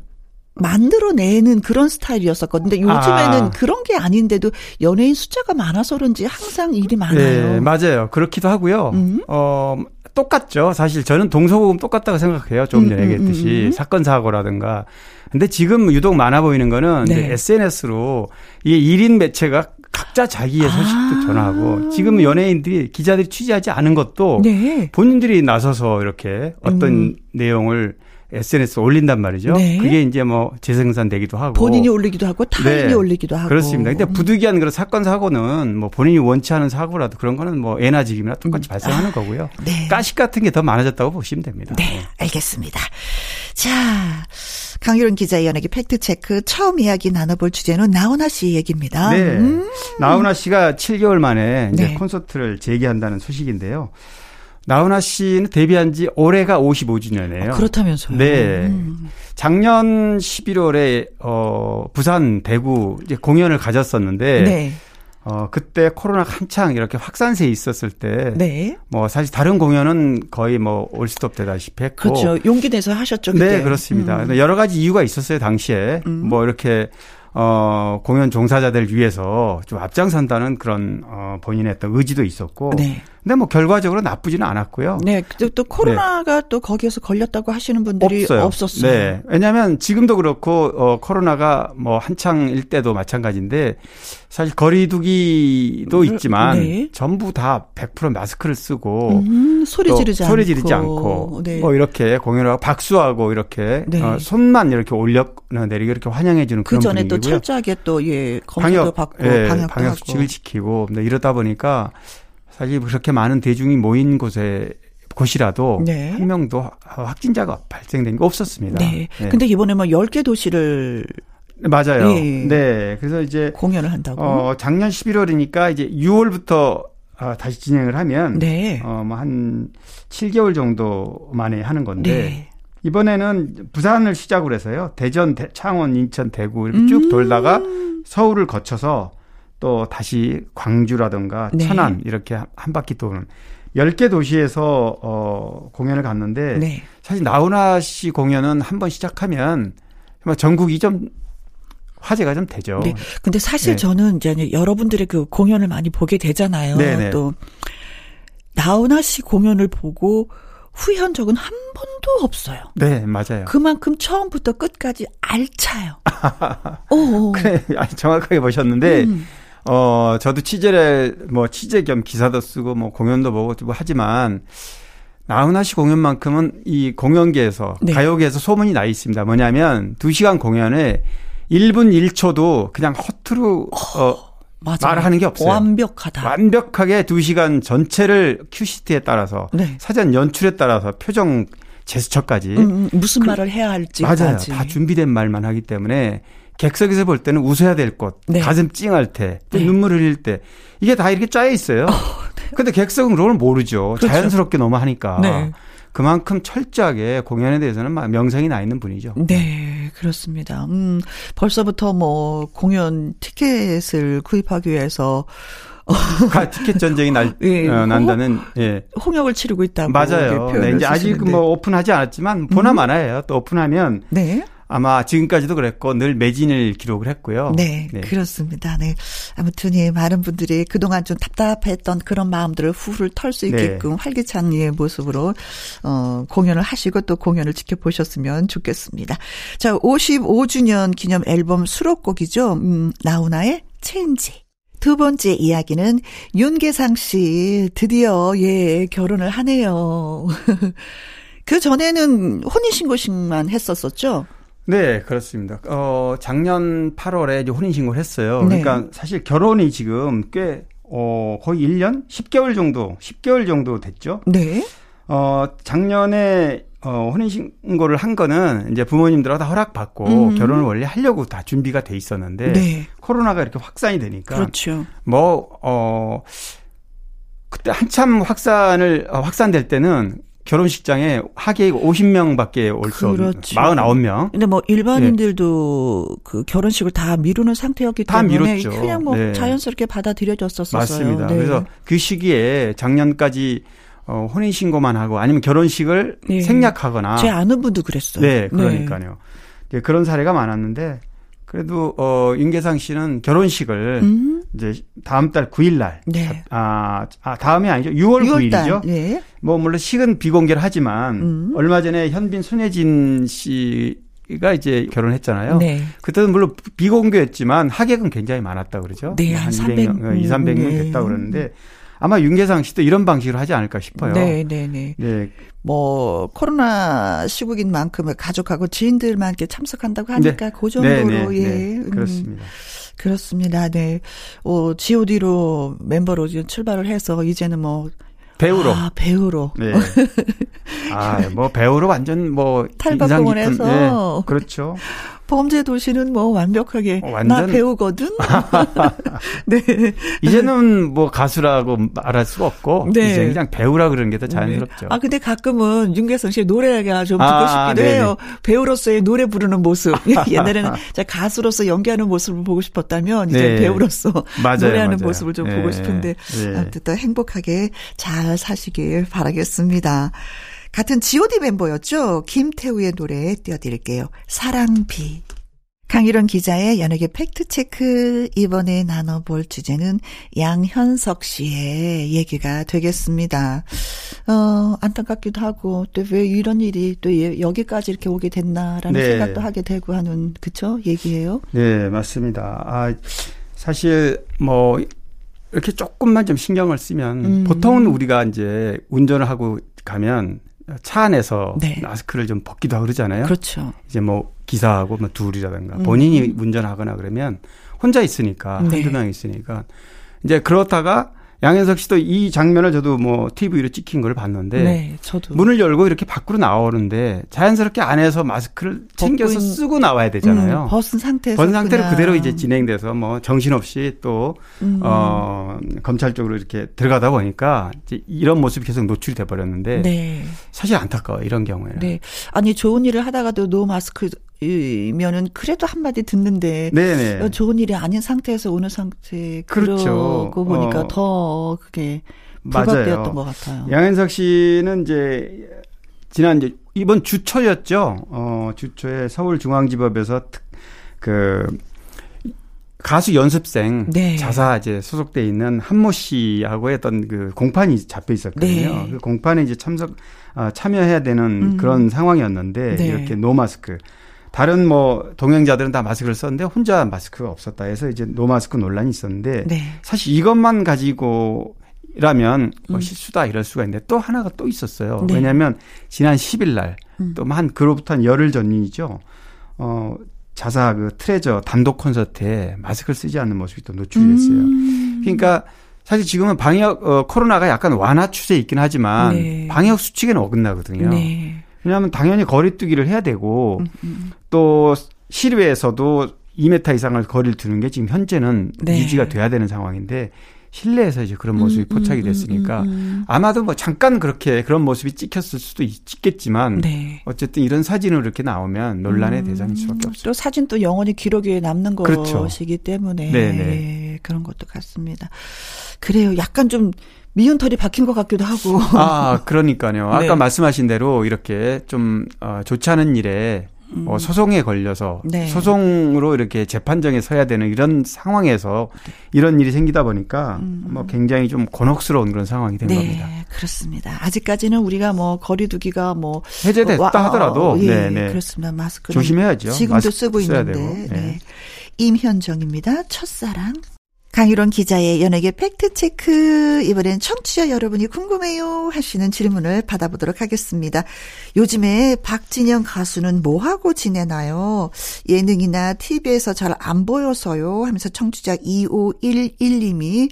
만들어내는 그런 스타일이었었거든요. 근데 요즘에는 아. 그런 게 아닌데도 연예인 숫자가 많아서 그런지 항상 일이 많아요. 네, 맞아요. 그렇기도 하고요. 음. 어, 똑같죠. 사실 저는 동서고금 똑같다고 생각해요. 조금 전에 음, 음, 얘기했듯이 음, 음, 사건 사고라든가. 근데 지금 유독 많아 보이는 거는 네. SNS로 이 1인 매체가 각자 자기의 아. 소식도 아. 전하고 지금 연예인들이 기자들이 취재하지 않은 것도 네. 본인들이 나서서 이렇게 어떤 음. 내용을 SNS 에 올린단 말이죠. 네. 그게 이제 뭐 재생산 되기도 하고 본인이 올리기도 하고 타인이 네. 올리기도 하고 그렇습니다. 근데 부득이한 그런 사건 사고는 뭐 본인이 원치 않은 사고라도 그런 거는 뭐 애나 지금이나 똑같이 음. 발생하는 아. 거고요. 네. 가식 같은 게 더 많아졌다고 보시면 됩니다. 네, 네. 알겠습니다. 자, 강유론 기자의 연예계 팩트 체크 처음 이야기 나눠볼 주제는 나훈아 씨 얘기입니다. 네. 음. 나훈아 씨가 7개월 만에 이제 네. 콘서트를 재개한다는 소식인데요. 나훈아 씨는 데뷔한 지 올해가 55주년이에요. 아, 그렇다면서요. 네. 음. 작년 11월에 어 부산 대구 이제 공연을 가졌었는데 네. 어, 그때 코로나 한창 이렇게 확산세에 있었을 때. 네. 뭐 사실 다른 공연은 거의 뭐 올스톱 되다시피 했고. 그렇죠. 용기 내서 하셨죠. 그때. 네, 그렇습니다. 음. 여러 가지 이유가 있었어요, 당시에. 음. 뭐 이렇게 어, 공연 종사자들 위해서 좀 앞장선다는 그런 어, 본인의 어떤 의지도 있었고. 네. 근데 뭐 결과적으로 나쁘지는 않았고요. 네. 또 코로나가 네. 또 거기에서 걸렸다고 하시는 분들이 없어요. 없었어요. 네. 왜냐하면 지금도 그렇고 어, 코로나가 뭐 한창일 때도 마찬가지인데 사실 거리두기도 있지만 네. 전부 다 100% 마스크를 쓰고 음, 소리 지르지 소리 지르지 않고 네. 뭐 이렇게 공연을 하고 박수하고 이렇게 네. 어, 손만 이렇게 올려 내리고 이렇게 환영해 주는 그 그런 전에 또 철저하게 또예 검사도 받고 예, 방역 수칙을 지키고 이러다 보니까 사실 그렇게 많은 대중이 모인 곳에 곳이라도 네. 한 명도 확진자가 발생된 게 없었습니다. 네. 네. 근데 이번에 뭐 10개 도시를 맞아요. 예. 네. 그래서 이제 공연을 한다고. 어, 작년 11월이니까 이제 6월부터 어, 다시 진행을 하면 네. 어, 뭐한 7개월 정도 만에 하는 건데 네. 이번에는 부산을 시작으로 해서요. 대전, 대, 창원, 인천, 대구 이렇게 쭉 음. 돌다가 서울을 거쳐서 또 다시 광주라든가 네. 천안 이렇게 한 바퀴 도는 10개 도시에서 어 공연을 갔는데 네. 사실 나훈아 씨 공연은 한 번 시작하면 전국이 좀 화제가 좀 되죠. 네. 근데 사실 네. 저는 이제 여러분들의 그 공연을 많이 보게 되잖아요. 네네. 네. 또 나훈아 씨 공연을 보고 후회한 적은 한 번도 없어요. 네, 맞아요. 그만큼 처음부터 끝까지 알차요. 오. 그래, 아니, 정확하게 보셨는데 음. 어, 저도 취재를, 뭐, 취재 겸 기사도 쓰고, 뭐, 공연도 보고, 뭐, 하지만, 나훈아 씨 공연만큼은 이 공연계에서, 네. 가요계에서 소문이 나 있습니다. 뭐냐면, 2시간 공연에 1분 1초도 그냥 허투루, 어, 맞아. 말을 하는 게 없어요. 완벽하다. 완벽하게 2시간 전체를 큐시트에 따라서, 네. 사전 연출에 따라서 표정, 제스처까지. 음, 음 무슨 그, 말을 해야 할지. 맞아요. 다 준비된 말만 하기 때문에 객석에서 볼 때는 웃어야 될 것, 네. 가슴 찡할 때, 네. 눈물 흘릴 때 이게 다 이렇게 짜여 있어요. 어, 네. 근데 객석은 그걸 모르죠. 그렇죠. 자연스럽게 너무 하니까. 네. 그만큼 철저하게 공연에 대해서는 명성이 나 있는 분이죠. 네, 그렇습니다. 음, 벌써부터 뭐 공연 티켓을 구입하기 위해서 가 티켓 전쟁이 날 예, 어, 난다는 예. 홍역을 치르고 있다고 맞아요. 네, 이제 아직 뭐 오픈하지 않았지만 보나 음. 마나예요. 또 오픈하면 네. 아마 지금까지도 그랬고 늘 매진을 기록을 했고요. 네, 네, 그렇습니다. 네. 아무튼 예, 많은 분들이 그동안 좀 답답했던 그런 마음들을 후를 털 수 있게끔 네. 활기찬 예 모습으로 어 공연을 하시고 또 공연을 지켜보셨으면 좋겠습니다. 자, 55주년 기념 앨범 수록곡이죠. 음, 나훈아의 체인지. 두 번째 이야기는 윤계상 씨 드디어 예 결혼을 하네요. 그 전에는 혼인신고식만 했었었죠. 네, 그렇습니다. 어, 작년 8월에 이제 혼인신고를 했어요. 네. 그러니까 사실 결혼이 지금 꽤, 어, 거의 1년? 10개월 정도, 10개월 정도 됐죠. 네. 어, 작년에 어, 혼인신고를 한 거는 이제 부모님들하고 다 허락받고 음. 결혼을 원래 하려고 다 준비가 돼 있었는데 네. 코로나가 이렇게 확산이 되니까 그렇죠. 뭐, 어, 그때 한참 확산을, 어, 확산될 때는 결혼식장에 하객 50명 밖에 올수 없는 그렇죠. 49명. 근데 뭐 일반인들도 네. 그 결혼식을 다 미루는 상태였기 때문에 미뤘죠. 그냥 뭐 네. 자연스럽게 받아들여졌었어요. 맞습니다. 네. 그래서 그 시기에 작년까지 어, 혼인 신고만 하고 아니면 결혼식을 네. 생략하거나 제 아는 분도 그랬어요. 네, 그러니까요. 네. 그런 사례가 많았는데 그래도 어 윤계상 씨는 결혼식을 음. 이제 다음 달 9일 날 네. 아, 아 다음이 아니죠. 6월 9일이죠. 네. 뭐 물론 식은 비공개를 하지만 음. 얼마 전에 현빈 손예진 씨가 이제 결혼했잖아요. 네. 그때는 물론 비공개였지만 하객은 굉장히 많았다 그러죠. 네, 한 200명, 2, 300명 네. 됐다 그러는데 아마 윤계상 씨도 이런 방식으로 하지 않을까 싶어요. 네, 네, 네. 네. 뭐 코로나 시국인 만큼 가족하고 지인들만 이렇게 참석한다고 하니까 네. 그 정도로 네, 네, 예. 네. 음. 그렇습니다. 그렇습니다. 네. 어, G.O.D로 멤버로 출발을 해서 이제는 뭐 배우로. 아, 배우로. 네. 아, 뭐 배우로 완전 뭐 탈바꿈을 네, 그렇죠. 범죄 도시는 뭐 완벽하게 어, 완전... 나 배우거든. 네. 이제는 뭐 가수라고 말할 수가 없고 네. 이제 그냥 배우라 그러는 게더 자연스럽죠. 네. 아 근데 가끔은 윤계성 씨의 노래가 좀 듣고 아, 싶기도 네네. 해요. 배우로서의 노래 부르는 모습. 옛날에는 가수로서 연기하는 모습을 보고 싶었다면 이제 네. 배우로서 맞아요, 노래하는 맞아요. 모습을 좀 보고 네. 싶은데 네. 아무튼 또 행복하게 잘 사시길 바라겠습니다. 같은 G.O.D 멤버였죠. 김태우의 노래 띄워드릴게요. 사랑비. 강일원 기자의 연예계 팩트체크 이번에 나눠볼 주제는 양현석 씨의 얘기가 되겠습니다. 어, 안타깝기도 하고 또 왜 이런 일이 또 여기까지 이렇게 오게 됐나라는 네. 생각도 하게 되고 하는 그쵸 얘기예요. 네 맞습니다. 아 사실 뭐 이렇게 조금만 좀 신경을 쓰면 음. 보통은 우리가 이제 운전을 하고 가면 차 안에서 네. 마스크를 좀 벗기도 하고 그러잖아요. 그렇죠. 이제 뭐 기사하고 뭐 둘이라든가 음. 본인이 운전하거나 그러면 혼자 있으니까 네. 한두 명 있으니까 이제 그렇다가 양현석 씨도 이 장면을 저도 뭐 TV로 찍힌 걸 봤는데 네, 저도. 문을 열고 이렇게 밖으로 나오는데 자연스럽게 안에서 마스크를 챙겨서 쓰고 나와야 되잖아요. 음, 벗은 상태에서 벗은 상태로 그냥. 그대로 이제 진행돼서 뭐 정신없이 또 음. 어, 검찰 쪽으로 이렇게 들어가다 보니까 이제 이런 모습이 계속 노출이 돼 버렸는데 네. 사실 안타까워 이런 경우에는. 네. 아니 좋은 일을 하다가도 노 마스크 이 면은 그래도 한마디 듣는데 네네. 어, 좋은 일이 아닌 상태에서 오는 상태 그렇죠. 그러고 보니까 어. 더 그게 부각되었던 것 같아요. 양현석 씨는 이제 지난 이제 이번 주초였죠. 어 주초에 서울중앙지법에서 그 가수 연습생 네. 자사 이제 소속돼 있는 한모 씨하고 했던 그 공판이 잡혀 있었거든요. 네. 그 공판에 이제 참석 아, 참여해야 되는 음. 그런 상황이었는데 네. 이렇게 노 마스크 다른 뭐 동행자들은 다 마스크를 썼는데 혼자 마스크가 없었다 해서 이제 노마스크 논란이 있었는데 네. 사실 이것만 가지고 라면 뭐 음. 실수다 이럴 수가 있는데 또 하나가 또 있었어요. 네. 왜냐하면 지난 10일 날 또한 음. 그로부터 한 열흘 전이죠. 어 자사 그 트레저 단독 콘서트에 마스크를 쓰지 않는 모습이 또 노출이 됐어요. 음. 그러니까 사실 지금은 방역 어 코로나가 약간 완화 추세에 있긴 하지만 네. 방역 수칙에는 어긋나거든요. 네. 왜냐하면 당연히 거리두기를 해야 되고. 또 실외에서도 2m 이상을 거리를 두는 게 지금 현재는 네. 유지가 돼야 되는 상황인데 실내에서 이제 그런 모습이 포착이 됐으니까 아마도 뭐 잠깐 그렇게 그런 모습이 찍혔을 수도 있겠지만 네. 어쨌든 이런 사진으로 이렇게 나오면 논란의 음. 대상일 수밖에 없죠. 또 사진 또 영원히 기록에 남는 그렇죠. 것이기 때문에 네네. 네, 그런 것도 같습니다. 그래요. 약간 좀 미운 털이 박힌 것 같기도 하고. 아, 그러니까요. 아까 네. 말씀하신 대로 이렇게 좀 어, 좋지 않은 일에 음. 어, 소송에 걸려서 네. 소송으로 이렇게 재판정에 서야 되는 이런 상황에서 이런 일이 생기다 보니까 음. 뭐 굉장히 좀 곤혹스러운 그런 상황이 된 네, 겁니다. 그렇습니다. 아직까지는 우리가 뭐 거리두기가 뭐 해제됐다 와, 하더라도 어, 예, 네, 네. 그렇습니다. 마스크 조심해야죠. 지금도 쓰고 있는데. 네. 네. 임현정입니다. 첫사랑. 강유론 기자의 연예계 팩트체크. 이번엔 청취자 여러분이 궁금해요 하시는 질문을 받아보도록 하겠습니다. 요즘에 박진영 가수는 뭐하고 지내나요? 예능이나 TV에서 잘 안 보여서요 하면서 청취자 2511님이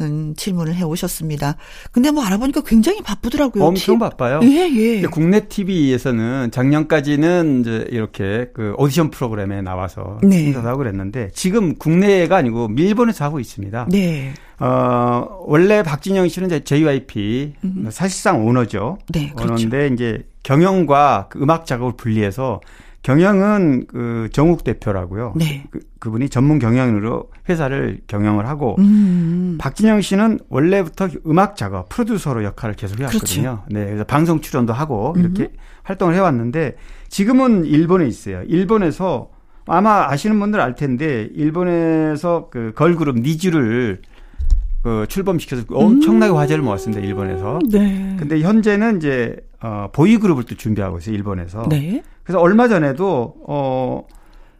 음, 질문을 해 오셨습니다. 근데 뭐 알아보니까 굉장히 바쁘더라고요. 엄청 티... 바빠요. 예, 예. 국내 TV에서는 작년까지는 이제 이렇게 그 오디션 프로그램에 나와서 네. 행사도 하고 그랬는데 지금 국내가 아니고 일본에서 하고 있습니다. 네. 어, 원래 박진영 씨는 이제 JYP 음. 사실상 오너죠. 네, 그렇죠. 오너인데 이제 경영과 그 음악 작업을 분리해서 경영은 그 정욱 대표라고요. 네. 그, 그분이 전문 경영으로 회사를 경영을 하고 음. 박진영 씨는 원래부터 음악 작업 프로듀서로 역할을 계속 해왔거든요. 그렇죠. 네, 그래서 방송 출연도 하고 이렇게 음. 활동을 해왔는데 지금은 일본에 있어요. 일본에서 아마 아시는 분들 알 텐데 일본에서 그 걸그룹 니쥬를 그 출범시켜서 엄청나게 음. 화제를 모았습니다 일본에서. 네. 근데 현재는 이제 어 보이 그룹을 또 준비하고 있어요 일본에서. 네. 그래서 얼마 전에도 어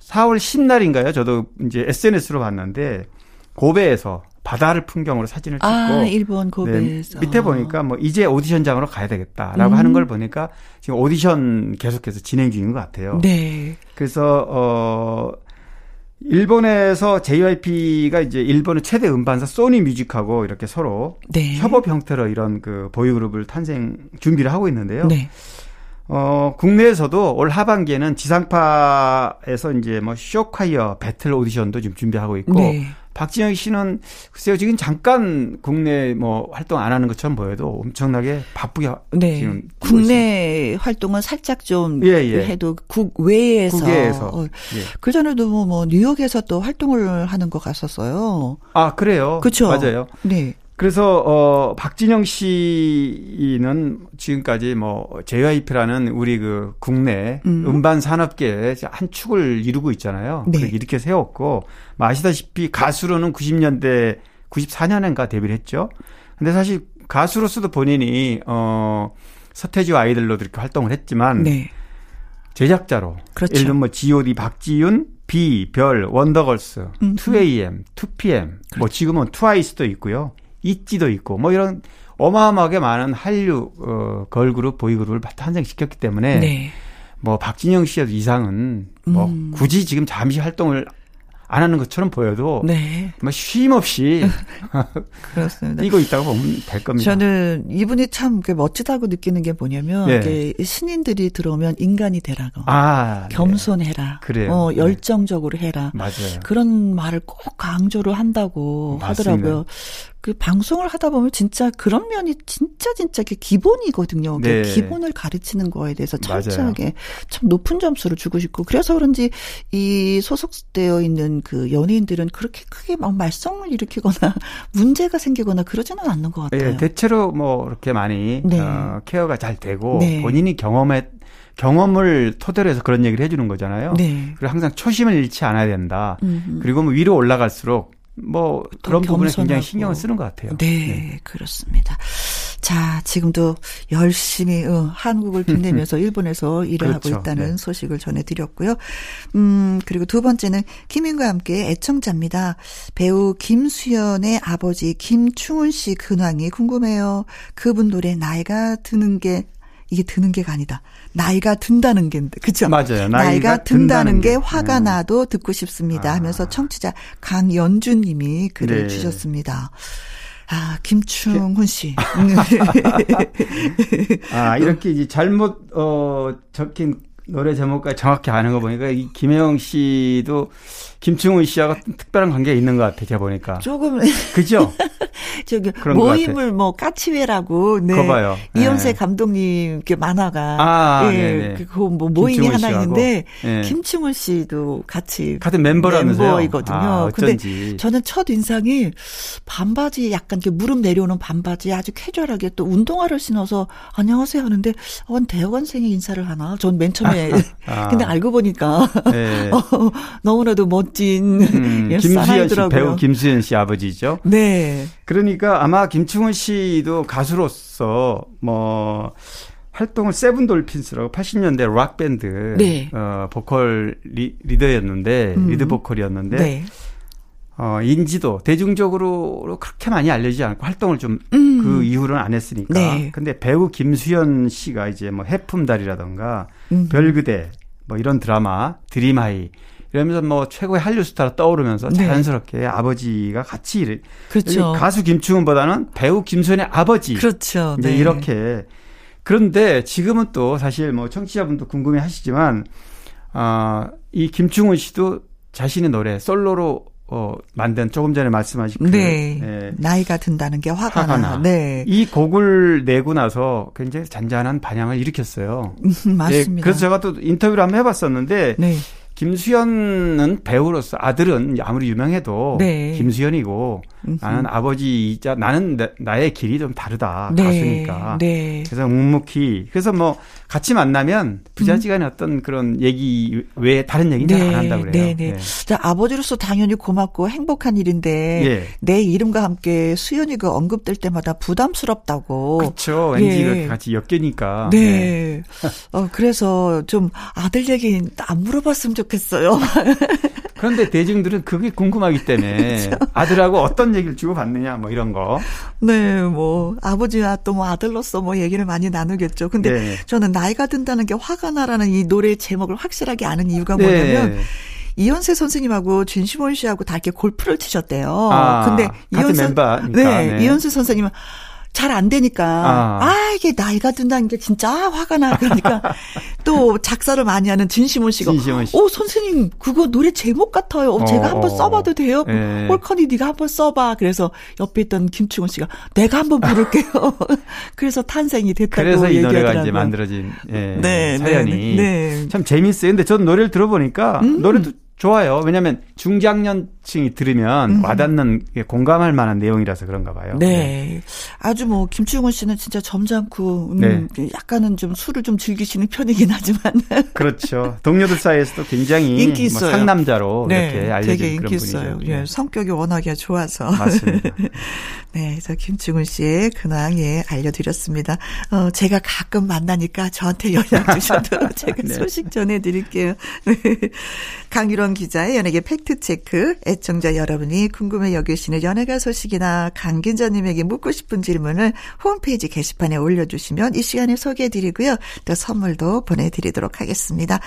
4월 10날인가요? 저도 이제 SNS로 봤는데 고베에서 바다를 풍경으로 사진을 찍고 아, 일본 고베에서 네, 밑에 보니까 뭐 이제 오디션장으로 가야 되겠다라고 음. 하는 걸 보니까 지금 오디션 계속해서 진행 중인 것 같아요. 네. 그래서 어 일본에서 JYP가 이제 일본의 최대 음반사 소니 뮤직하고 이렇게 서로 네. 협업 형태로 이런 그 보이그룹을 탄생 준비를 하고 있는데요. 네. 어, 국내에서도 올 하반기에는 지상파에서 이제 뭐 쇼카이어 배틀 오디션도 지금 준비하고 있고 네. 박진영 씨는 글쎄요 지금 잠깐 국내 뭐 활동 안 하는 것처럼 보여도 엄청나게 바쁘게 네. 지금 국내 있어요. 활동은 살짝 좀 예, 예. 해도 국외에서, 국외에서. 어. 예. 그 전에도 뭐, 뭐 뉴욕에서 또 활동을 하는 것 같았어요. 아 그래요? 그렇죠. 맞아요. 네. 그래서 어 박진영 씨는 지금까지 뭐 JYP라는 우리 그 국내 음. 반 산업계의 한 축을 이루고 있잖아요. 네. 이렇게 세웠고 뭐 아시다시피 가수로는 90년대 94년인가 데뷔를 했죠. 근데 사실 가수로서도 본인이 어 서태지와 아이들로도 이렇게 활동을 했지만 네. 제작자로 그렇죠. 예를 들면 뭐 G.O.D 박지윤, B, 별, 원더걸스, 음. 2AM, 2PM, 뭐 그렇죠. 뭐 지금은 트와이스도 있고요. 있지도 있고 뭐 이런 어마어마하게 많은 한류 어, 걸그룹 보이그룹을 탄생시켰기 때문에 네. 뭐 박진영 씨의 이상은 뭐 음. 굳이 지금 잠시 활동을 안 하는 것처럼 보여도 네. 뭐쉼 없이 그렇습니다. 뛰고 있다고 보면 될 겁니다. 저는 이분이 참 멋지다고 느끼는 게 뭐냐면 네. 신인들이 들어오면 인간이 되라고, 아, 네. 겸손해라, 네. 어, 열정적으로 해라, 맞아요. 그런 말을 꼭 강조를 한다고 맞습니다. 하더라고요. 그 방송을 하다 보면 진짜 그런 면이 진짜 진짜 기본이거든요. 네. 기본을 가르치는 거에 대해서 철저하게 참 높은 점수를 주고 싶고 그래서 그런지 이 소속되어 있는 그 연예인들은 그렇게 크게 막 말썽을 일으키거나 문제가 생기거나 그러지는 않는 것 같아요. 네, 대체로 뭐 그렇게 많이 네. 어, 케어가 잘 되고 네. 본인이 경험에 경험을 토대로 해서 그런 얘기를 해주는 거잖아요. 네. 그리고 항상 초심을 잃지 않아야 된다. 음흠. 그리고 뭐 위로 올라갈수록 뭐 그런 부분에 굉장히 신경을 쓰는 것 같아요. 네, 네. 그렇습니다. 자, 지금도 열심히 어, 한국을 빛내면서 일본에서 일을 그렇죠. 하고 있다는 네. 소식을 전해드렸고요. 음, 그리고 두 번째는 김인과 함께 애청자입니다. 배우 김수연의 아버지 김충훈 씨 근황이 궁금해요. 그분 노래 나이가 드는 게 이게 드는 게가 아니다. 나이가 든다는 게 그죠? 맞아요. 나이가, 나이가 든다는, 든다는, 게, 화가 음. 나도 듣고 싶습니다. 아. 하면서 청취자 강연주 님이 글을 네. 주셨습니다. 아, 김충훈 씨. 아, 이렇게 이제 잘못, 어, 적힌 노래 제목까지 정확히 아는 거 보니까 이 김혜영 씨도 김충훈 씨하고 특별한 관계가 있는 것 같아, 제가 보니까. 조금. 그죠? 저기, 모임을 뭐, 까치회라고, 네. 거봐요. 이현세 네. 감독님 그 만화가. 아, 예, 그, 뭐 모임이 하나 씨하고. 있는데, 네. 김충훈 씨도 같이. 같은 멤버라면서요? 멤버이거든요. 아, 근데 저는 첫 인상이 반바지 약간 이렇게 무릎 내려오는 반바지 아주 캐주얼하게 또 운동화를 신어서 안녕하세요 하는데, 어, 대학원생이 인사를 하나? 전 맨 처음에. 아. 근데 알고 보니까. 네. 어, 너무나도 멋 멋진 음, 김수현 씨 배우 김수현 씨 아버지죠. 네. 그러니까 아마 김충훈 씨도 가수로서 뭐 활동을 세븐 돌핀스라고 80년대 락 밴드 네. 어 보컬 리, 더였는데 음. 리드 보컬이었는데 네. 어 인지도 대중적으로 그렇게 많이 알려지지 않고 활동을 좀그 음. 이후로는 안 했으니까. 네. 근데 배우 김수현 씨가 이제 뭐 해품달이라던가 음. 별그대 뭐 이런 드라마 드림하이 이러면서 뭐 최고의 한류 스타로 떠오르면서 네. 자연스럽게 아버지가 같이 일 그렇죠. 가수 김충훈보다는 배우 김수현의 아버지. 그렇죠. 네. 이렇게 그런데 지금은 또 사실 뭐 청취자분도 궁금해 하시지만 아, 이 김충훈 씨도 자신의 노래 솔로로 어, 만든 조금 전에 말씀하신 그 네. 예. 나이가 든다는 게 화가, 화가 나. 나. 네. 이 곡을 내고 나서 굉장히 잔잔한 반향을 일으켰어요. 음, 맞습니다. 네, 그래서 제가 또 인터뷰를 한번 해봤었는데 네. 김수현은 배우로서 아들은 아무리 유명해도 네. 김수현이고 음흠. 나는 아버지이자 나는 나, 의 길이 좀 다르다 네. 가수니까 네. 그래서 묵묵히 그래서 뭐 같이 만나면 부자지간의 음. 어떤 그런 얘기 외에 다른 얘기는 네. 안 한다 그래요. 네, 네. 네. 자 아버지로서 당연히 고맙고 행복한 일인데 예. 내 이름과 함께 수현이가 언급될 때마다 부담스럽다고. 그렇죠. 왠지 예. 같이 엮이니까. 네. 네. 어 그래서 좀 아들 얘기 안 물어봤으면 좋겠어요. 그런데 대중들은 그게 궁금하기 때문에 그렇죠. 아들하고 어떤 얘기를 주고받느냐 뭐 이런 거. 네, 뭐 아버지와 또 뭐 아들로서 뭐 얘기를 많이 나누겠죠. 근데 네. 저는 나 이가 든다는 게 화가 나라는 이 노래 제목을 확실하게 아는 이유가 네. 뭐냐면 네. 이현세 선생님하고 진시몬 씨하고 다 이렇게 골프를 치셨대요. 아, 근데 이현세 네, 네, 이현세 선생님은 잘 안 되니까 아. 아. 이게 나이가 든다는 게 진짜 화가 나 그러니까 또 작사를 많이 하는 진시몬 씨가 진시몬 씨. 오 선생님 그거 노래 제목 같아요. 어, 제가 한번 어. 써봐도 돼요? 네. 홀커니 네가 한번 써봐. 그래서 옆에 있던 김충훈 씨가 내가 한번 부를게요. 그래서 탄생이 됐다고 그래서 이 노래가 이제 만들어진 예, 네, 네 사연이 네, 네. 참 재밌어요. 근데 저는 노래를 들어보니까 음. 노래도 좋아요. 왜냐하면 중장년 층이 들으면 음. 와닿는 공감할 만한 내용이라서 그런가 봐요. 네. 네. 아주 뭐 김충훈 씨는 진짜 점잖고 음, 네. 약간은 좀 술을 좀 즐기시는 편이긴 하지만 그렇죠. 동료들 사이에서도 굉장히 인기 뭐 있어요. 뭐 상남자로 네. 이렇게 알려진 되게 인기 있어요. 분이죠. 예, 성격이 워낙에 좋아서. 맞습니다. 네, 그래서 김충훈 씨의 근황 예 알려드렸습니다. 어, 제가 가끔 만나니까 저한테 연락 주셔도 제가 네. 소식 전해드릴게요. 네. 강유론 기자의 연예계 팩트 체크. 애청자 여러분이 궁금해 여기시는 연예가 소식이나 강 기자님에게 묻고 싶은 질문을 홈페이지 게시판에 올려주시면 이 시간에 소개해드리고요. 또 선물도 보내드리도록 하겠습니다.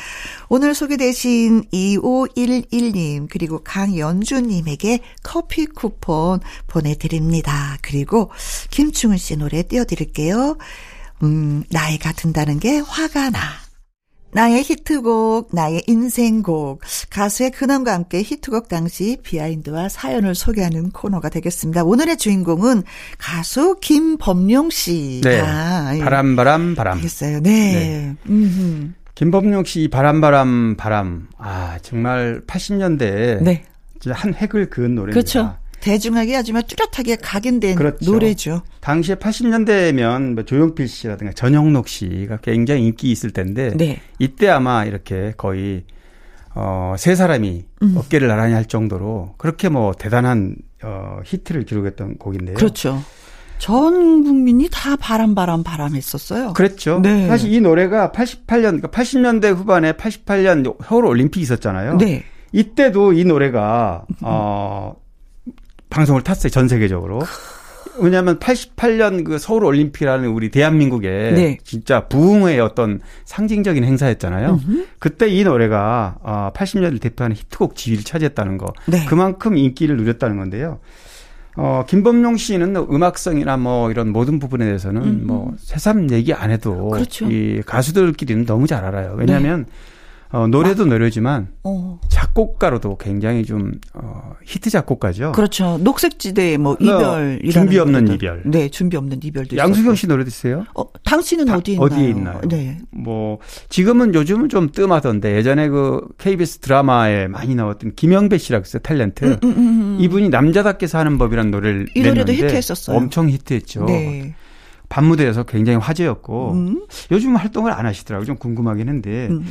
오늘 소개되신 2511님 그리고 강연주님에게 커피 쿠폰 보내드립니다. 그리고 김충은 씨 노래 띄워드릴게요. 음, 나이가 든다는 게 화가 나. 나의 히트곡, 나의 인생곡, 가수의 근황과 함께 히트곡 당시 비하인드와 사연을 소개하는 코너가 되겠습니다. 오늘의 주인공은 가수 김범용 씨가 네. 아, 바람 바람 바람. 알겠어요. 네. 네. 김범용 씨 바람 바람 바람. 아 정말 80년대에 네. 한 획을 그은 노래입니다. 그렇죠. 대중하게 하지만 뚜렷하게 각인된 그렇죠. 노래죠. 당시에 80년대면 뭐 조용필 씨라든가 전영록 씨가 굉장히 인기 있을 텐데 네. 이때 아마 이렇게 거의 어, 세 사람이 음. 어깨를 나란히 할 정도로 그렇게 뭐 대단한 어, 히트를 기록했던 곡인데요. 그렇죠. 전 국민이 다 바람 바람 바람 했었어요. 그랬죠. 네. 사실 이 노래가 88년 그러니까 80년대 후반에 88년 서울 올림픽 있었잖아요. 네. 이때도 이 노래가 어 방송을 탔어요. 전 세계적으로. 왜냐하면 88년 그 서울 올림픽이라는 우리 대한민국의 네. 진짜 부흥의 어떤 상징적인 행사였잖아요. 음흠. 그때 이 노래가 어 80년을 대표하는 히트곡 지위를 차지했다는 거. 네. 그만큼 인기를 누렸다는 건데요. 어 김범용 씨는 음악성이나 뭐 이런 모든 부분에 대해서는 음. 뭐 새삼 얘기 안 해도 그렇죠. 이 가수들끼리는 너무 잘 알아요. 왜냐하면 네. 어, 노래도 아. 노래지만 어. 작곡가로도 굉장히 좀 어, 히트 작곡가죠. 그렇죠. 녹색지대의 뭐 이별 준비 없는 노래도. 이별. 네, 준비 없는 이별도 양수경 씨 노래도 있어요? 어, 당신은 어디 있나요? 어디에 있나요? 네. 뭐 지금은 요즘은 좀 뜸하던데 예전에 그 KBS 드라마에 많이 나왔던 김영배 씨라고 있어요. 탤런트. 음, 음, 음, 음. 이분이 남자답게 사는 법이라는 노래를 이 노래도 히트했었어요. 엄청 히트했죠. 네. 밤무대에서 굉장히 화제였고 음. 요즘 활동을 안 하시더라고요. 좀 궁금하긴 한데 음.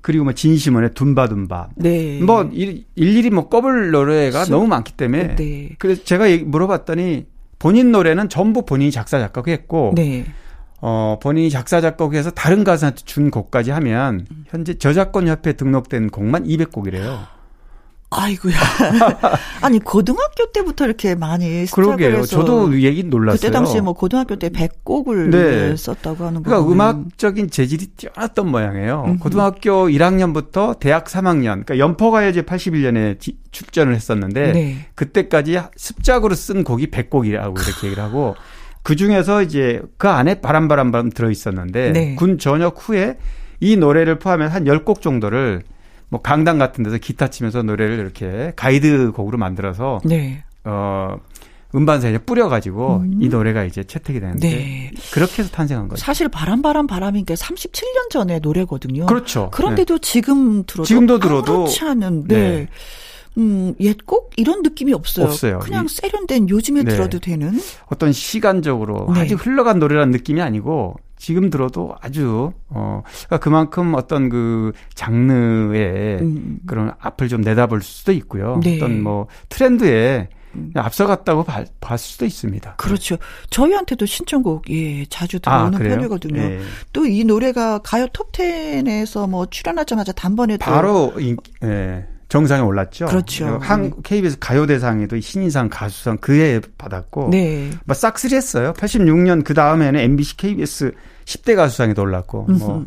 그리고 뭐 진심원의 둠바둠바. 네. 뭐 일, 일일이 뭐 꼽을 노래가 수, 너무 많기 때문에. 네. 그래서 제가 물어봤더니 본인 노래는 전부 본인이 작사 작곡했고. 네. 어, 본인이 작사 작곡해서 다른 가수한테 준 곡까지 하면 현재 저작권 협회에 등록된 곡만 200곡이래요. 아이고야. 아니 고등학교 때부터 이렇게 많이 그러게요. 저도 얘기 놀랐어요. 그때 당시에 뭐 고등학교 때 100곡을 네. 썼다고 하는 거. 그러니까 음악적인 재질이 뛰어났던 모양이에요. 음흠. 고등학교 1학년부터 대학 3학년, 그러니까 연포가요제 81년에 지, 출전을 했었는데 네. 그때까지 습작으로 쓴 곡이 100곡이라고 이렇게 얘기를 하고 그 중에서 이제 그 안에 바람바람바람 들어 있었는데 네. 군 전역 후에 이 노래를 포함해 한 10곡 정도를 뭐 강당 같은 데서 기타 치면서 노래를 이렇게 가이드 곡으로 만들어서 네. 어 음반사에 뿌려가지고 음. 이 노래가 이제 채택이 되는데 네. 그렇게 해서 탄생한 거죠. 사실 바람 바람 바람인 게 37년 전의 노래거든요. 그렇죠. 그런데도 네. 지금 들어도 지금도 들어도 그렇지 않은데 네. 음, 옛곡 이런 느낌이 없어요. 없어요. 그냥 세련된 요즘에 네. 들어도 되는 어떤 시간적으로 네. 아주 흘러간 노래라는 느낌이 아니고 지금 들어도 아주 어 그러니까 그만큼 어떤 그 장르의 음. 그런 앞을 좀 내다볼 수도 있고요. 네. 어떤 뭐 트렌드에 음. 앞서갔다고 봐, 봤을 수도 있습니다. 그렇죠. 저희한테도 신청곡 예 자주 들어오는 아, 편이거든요. 예. 또이 노래가 가요 톱10에서 뭐 출연하자마자 단번에 바로 인, 예. 정상에 올랐죠. 그렇죠. 한 KBS 가요대상에도 신인상 가수상 그해 받았고, 네. 뭐 싹쓸이했어요. 86년 그 다음에는 MBC KBS 10대 가수상에도 올랐고, 뭐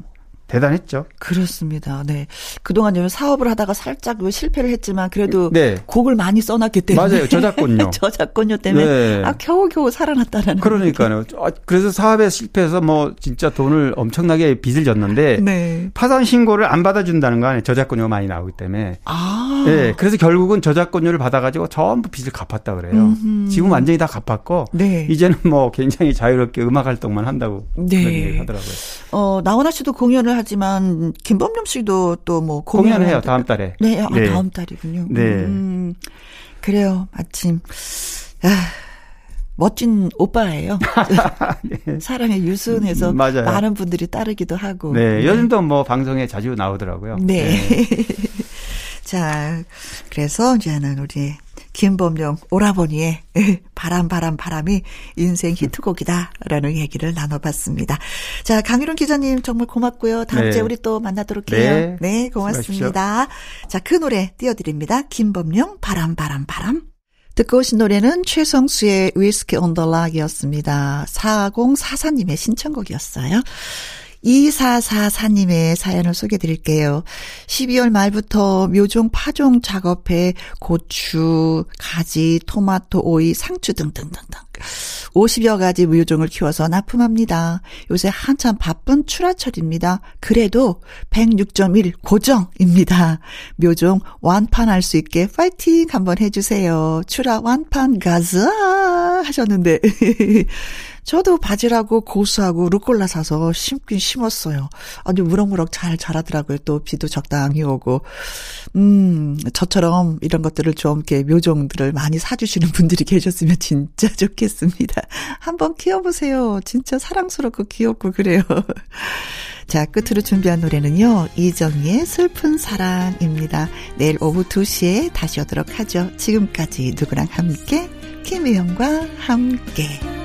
대단했죠. 그렇습니다. 네. 그동안 좀 사업을 하다가 살짝 실패를 했지만 그래도 네. 곡을 많이 써놨기 때문에. 맞아요. 저작권료. 저작권료 때문에. 네. 아, 겨우겨우 살아났다라는. 그러니까요. 아, 그래서 사업에 실패해서 뭐 진짜 돈을 엄청나게 빚을 졌는데. 네. 파산 신고를 안 받아준다는 거 아니에요. 저작권료가 많이 나오기 때문에. 아. 네. 그래서 결국은 저작권료를 받아가지고 전부 빚을 갚았다 그래요. 음흠. 지금 완전히 다 갚았고. 네. 이제는 뭐 굉장히 자유롭게 음악 활동만 한다고. 네. 하더라고요. 어, 나훈아 씨도 공연을 하지만 김범용 씨도 또 뭐 공연을 해요 다음 달에. 네, 아, 네. 다음 달이군요. 네. 음, 그래요 마침 아, 멋진 오빠예요. 네. 사랑의 유순해서 맞아요. 많은 분들이 따르기도 하고. 네, 네. 요즘도 뭐 방송에 자주 나오더라고요. 네. 네. 자, 그래서 이제는 우리 김범용 오라버니의 바람 바람 바람이 인생 히트곡이다라는 얘기를 나눠봤습니다. 자 강유론 기자님 정말 고맙고요. 다음 네. 주에 우리 또 만나도록 해요. 네, 네 고맙습니다. 자 그 노래 띄워드립니다. 김범용 바람 바람 바람. 듣고 오신 노래는 최성수의 위스키 온 더 락이었습니다. 4044님의 신청곡이었어요. 2444님의 사연을 소개해 드릴게요. 12월 말부터 묘종 파종 작업에 고추, 가지, 토마토, 오이, 상추 등등등등. 50여 가지 묘종을 키워서 납품합니다. 요새 한참 바쁜 출하철입니다. 그래도 106.1 고정입니다. 묘종 완판할 수 있게 파이팅 한번 해주세요. 출하 완판 가자 하셨는데 저도 바지락고 고수하고 루꼴라 사서 심긴 심었어요. 아주 무럭무럭 잘 자라더라고요. 또 비도 적당히 오고. 음, 저처럼 이런 것들을 좀 이렇게 묘종들을 많이 사주시는 분들이 계셨으면 진짜 좋겠습니다. 한번 키워보세요. 진짜 사랑스럽고 귀엽고 그래요. 자, 끝으로 준비한 노래는요. 이정희의 슬픈 사랑입니다. 내일 오후 2시에 다시 오도록 하죠. 지금까지 누구랑 함께? 김혜영과 함께.